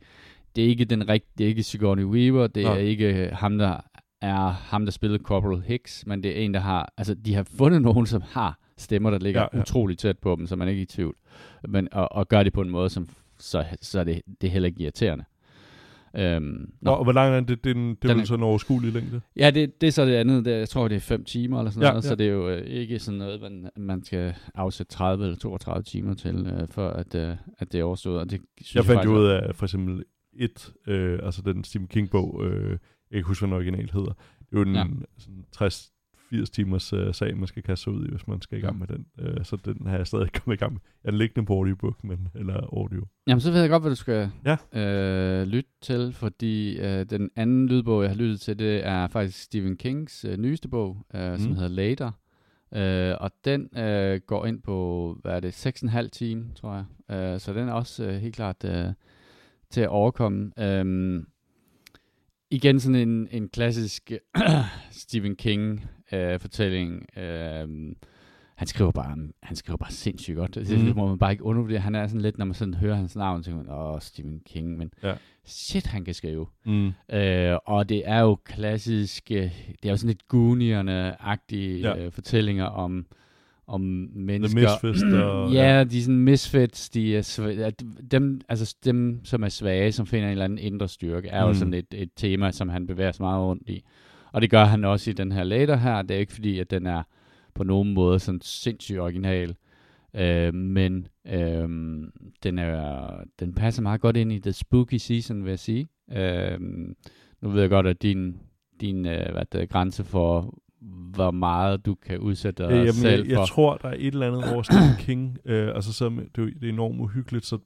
det er ikke den rigtige, det er ikke Sigourney Weaver, det ja. er ikke ham, der er ham, der spillede Corporal Hicks, men det er en, der har, altså de har fundet nogen, som har stemmer, der ligger ja, ja. utroligt tæt på dem, så man er ikke i tvivl. Men, og, og gør det på en måde, som så, så det, det heller ikke irriterende. Øhm, Nå, og hvor lang er det? Det, det, det er Den er- sådan en overskuelig længde? Ja, det, det er så det andet. Det, jeg tror, det er 5 timer eller sådan Ja, noget, ja. så det er jo øh, ikke sådan noget, man, man skal afsætte 30 eller 32 timer til, øh, for at, øh, at det er overstået. Og det synes Jeg fandt faktisk jo ud af, for eksempel et, øh, altså den Stephen King-bog, øh, jeg kan ikke huske, hvad den original hedder. Det er jo en Ja. sådan 60-80 timers øh, sag, man skal kaste sig ud i, hvis man skal i gang med den. Øh, så den har jeg stadig ikke kommet i gang med. Jeg er liggende på audiobook, men, eller audio. Jamen, så ved jeg godt, hvad du skal Ja. øh, lytte til, fordi øh, den anden lydbog, jeg har lyttet til, det er faktisk Stephen Kings øh, nyeste bog, øh, mm. som hedder Later. Øh, og den øh, går ind på, hvad er det, 6,5 time, tror jeg. Øh, så den er også øh, helt klart øh, til at overkomme. Øh, igen sådan en, en klassisk Stephen King øh, fortælling. Øh, han skriver bare, han skriver bare sindssygt godt. Det, det Mhm. må man bare ikke undervurdere. Han er sådan lidt, når man sådan hører hans navn, tænker man, åh, Stephen King, men Ja. shit, han kan skrive. Mm. Øh, og det er jo klassiske, det er jo sådan lidt Goonierne-agtige Ja. øh, fortællinger om, om mennesker. Misfits, der- ja, de er sådan misfits, de er sv- at dem, altså dem, som er svage, som finder en eller anden indre styrke, er mm. jo sådan et, et tema, som han bevæger sig meget rundt i. Og det gør han også i den her later her. Det er ikke fordi, at den er på nogen måde sådan sindssygt original. Øh, men øh, den, er, den passer meget godt ind i the spooky season, vil jeg sige. Øh, nu ved jeg godt, at din, din øh, hvad det, er, grænse for, hvor meget du kan udsætte dig Øh, jamen, selv jeg, for. jeg tror, der er et eller andet over Stephen King. Øh, altså, så det, er det er enormt uhyggeligt, så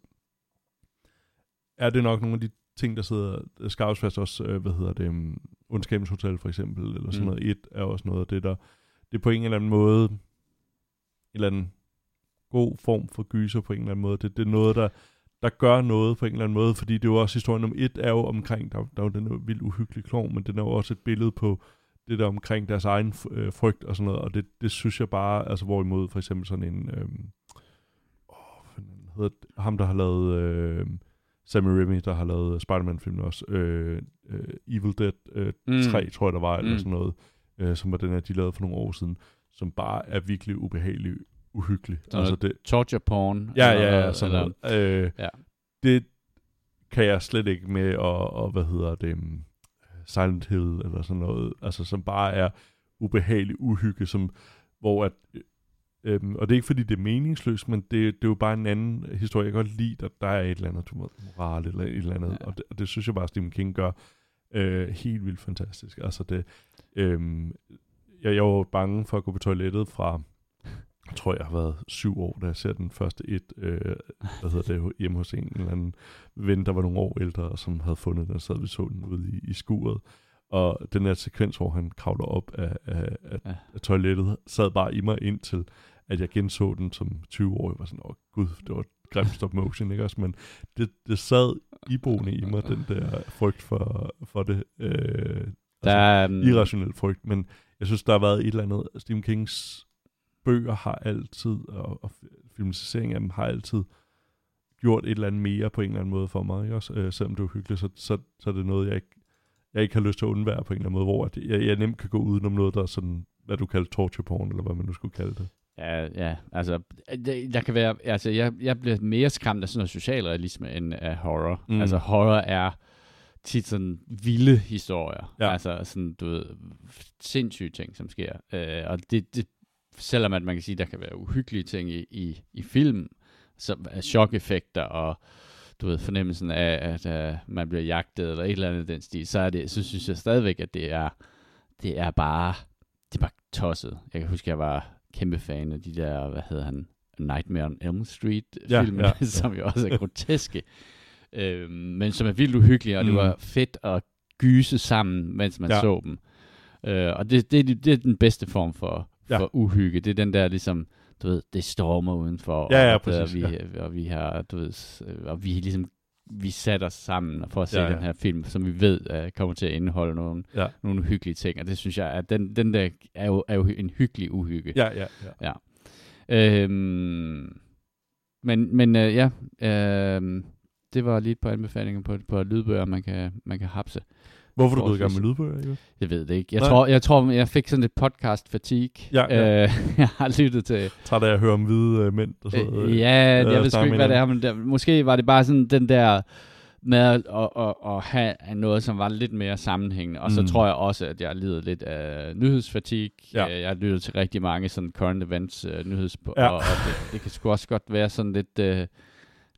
er det nok nogle af de ting, der sidder skarpt fast også, øh, hvad hedder det, um, Ondskabens Hotel for eksempel, eller sådan Mm. noget. Et er også noget af det, der, det er på en eller anden måde, en eller anden god form for gyser på en eller anden måde. Det, det er noget, der, der gør noget på en eller anden måde, fordi det er jo også historien om et er jo omkring, der, der er jo den vildt uhyggelige klovn, men den er jo også et billede på det der omkring deres egen øh, frygt og sådan noget, og det, det synes jeg bare, altså hvorimod for eksempel sådan en, øhm, åh, hedder det? ham der har lavet øh, Sammy Raimi, der har lavet Spider-Man-filmen også, øh, øh, Evil Dead øh, Mm. mm. 3, tror jeg der var, eller Mm. sådan noget, øh, som var den her, de lavede for nogle år siden, som bare er virkelig ubehagelig, uhyggelig. Sådan altså det, Torture porn. Ja, ja, ja, sådan eller- noget. Øh, Ja. Det kan jeg slet ikke med, og, og hvad hedder det, um, Silent Hill, eller sådan noget, altså som bare er ubehagelig uhygge, som, hvor at, øhm, og det er ikke fordi det er meningsløst, men det, det er jo bare en anden historie. Jeg kan godt lide, at der er et eller andet du ved, moral, eller et eller andet, Ja. og, det, og det synes jeg bare, Stephen King gør øh, helt vildt fantastisk. Altså det, øhm, jeg, jeg var bange for at gå på toilettet fra, jeg tror, jeg har været syv år, da jeg ser den første et, øh, hvad hedder det, hjemme hos en eller anden ven, der var nogle år ældre, og som havde fundet den, og sad vi så den ude i, i skuret. Og den her sekvens, hvor han kravler op af, af, af, Ja. af toilettet, sad bare i mig indtil, at jeg genså den som 20-årig, var sådan, åh gud, det var grimt stop motion, ikke også? Men det, det sad iboende i mig, den der frygt for, for det. Øh, Der er, um, irrationel frygt, men jeg synes, der har været et eller andet. Stephen Kings bøger har altid, og, og filmatisering af dem har altid gjort et eller andet mere på en eller anden måde for mig, ikke også? Øh, selvom det er hyggeligt, så, så, så er det noget, jeg ikke, jeg ikke har lyst til at undvære på en eller anden måde, hvor at jeg, jeg nemt kan gå udenom noget, der er sådan, hvad du kalder torture porn, eller hvad man nu skulle kalde det. Ja, ja, altså, der kan være, altså, jeg, jeg bliver mere skræmt af sådan noget socialrealisme end af horror. Mm. Altså, horror er tit sådan vilde historier. Ja. Altså, sådan, du ved, sindssyge ting, som sker. Øh, og det, det, selvom at man kan sige, der kan være uhyggelige ting i, i, i film, som er chok-effekter og du ved, fornemmelsen af, at uh, man bliver jagtet eller et eller andet den stil, så, er det, så synes jeg stadigvæk, at det er, det er bare, det er bare tosset. Jeg kan huske, jeg var kæmpe fan af de der, hvad hedder han, Nightmare on Elm Street Ja, film, ja, ja. som jo også er groteske, øh, men som er vildt uhyggelige, og det Mm. var fedt at gyse sammen, mens man Ja. så dem. Øh, og det, det, det er den bedste form for, Ja. for uhygge. Det er den der ligesom, du ved, det stormer udenfor, Ja, ja, og, øh, præcis, vi, ja. og vi har, du ved, øh, og vi ligesom, vi satte os sammen for at se Ja, ja, ja. den her film, som vi ved uh, kommer til at indeholde nogle, Ja, nogle uhyggelige ting, og det synes jeg, at den, den der er jo, er jo en hyggelig uhygge. ja, ja. ja. Øhm, men men øh, ja, øhm, det var lige et par anbefalinger på, på lydbøger, man kan, man kan hapse. Hvorfor du gang Forholdsvis. med lydbøger, ikke? Jeg ved det ikke. Jeg Nej. tror, jeg tror, jeg fik sådan lidt podcast fatigue. Ja, ja. Øh, jeg har lyttet til... Træt af at høre om hvide øh, mænd, der sidder... Øh, ja, jeg ved sgu ikke, hvad det er, men der, måske var det bare sådan den der med at, at, at, at have noget, som var lidt mere sammenhængende. Og så Mm. tror jeg også, at jeg lider lidt af nyhedsfatig. Ja. Øh, Jeg har lyttet til rigtig mange sådan current events uh, nyheds, ja. og, og det, det kan sgu også godt være sådan lidt, uh,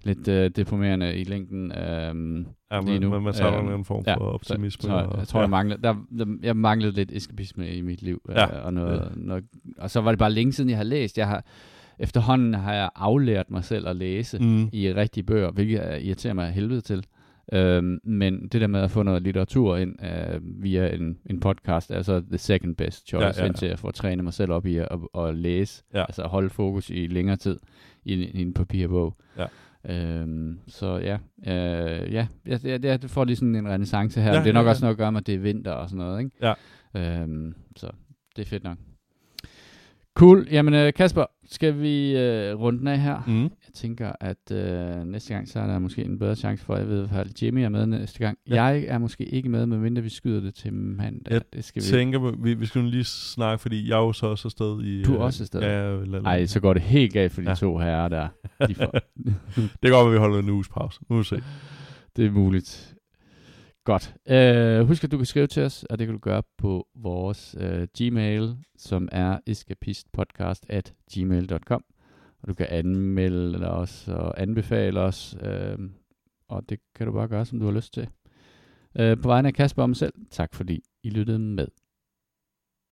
lidt uh, deprimerende i længden. Um, Ja, lige man, nu. man, man savner Øhm, en form ja, for optimisme. Så, så jeg, og- jeg tror, ja. jeg, mangler, der, der, jeg manglede lidt eskapisme i mit liv. Ja. Øh, og, noget, noget, og så var det bare længe siden, jeg har læst. Jeg har, efterhånden har jeg aflært mig selv at læse Mm. i rigtige bøger, hvilket er- irriterer mig helvede til. Øhm, men det der med at få noget litteratur ind øh, via en, en podcast, er så the second best choice, Ja, ja, ja, ja. ja. indtil jeg får trænet mig selv op i at, at, at læse. Ja. Altså at holde fokus i længere tid i, en- i en papirbog. Ja. Øhm, så ja, øh, ja, jeg, jeg, jeg får lige sådan en renaissance her. Ja, Ja, det er nok ja, ja. også noget at gøre med, at det er vinter og sådan noget, ikke? Ja. Øhm, så det er fedt nok. Cool. Jamen øh, Kasper, skal vi øh, runde den af her? Mm. Jeg tænker, at øh, næste gang, så er der måske en bedre chance for, at jeg ved, at Jimmy er med næste gang. Ja. Jeg er måske ikke med, medmindre vi skyder det til mandag. Jeg det skal vi. tænker, vi, vi skal nu lige snakke, fordi jeg er jo så også afsted i... Du er øh, også afsted? Ja, eller, Ej, så går det helt galt for de ja. to herrer der. De får, Det går, at vi holder en uges pause. Nu må vi se. det er muligt. Godt. Uh, husk, at du kan skrive til os, og det kan du gøre på vores uh, Gmail, som er escapistpodcast at gmail.com. Og du kan anmelde os og anbefale os, uh, og det kan du bare gøre, som du har lyst til. Uh, på vegne af Kasper og mig selv, tak fordi I lyttede med.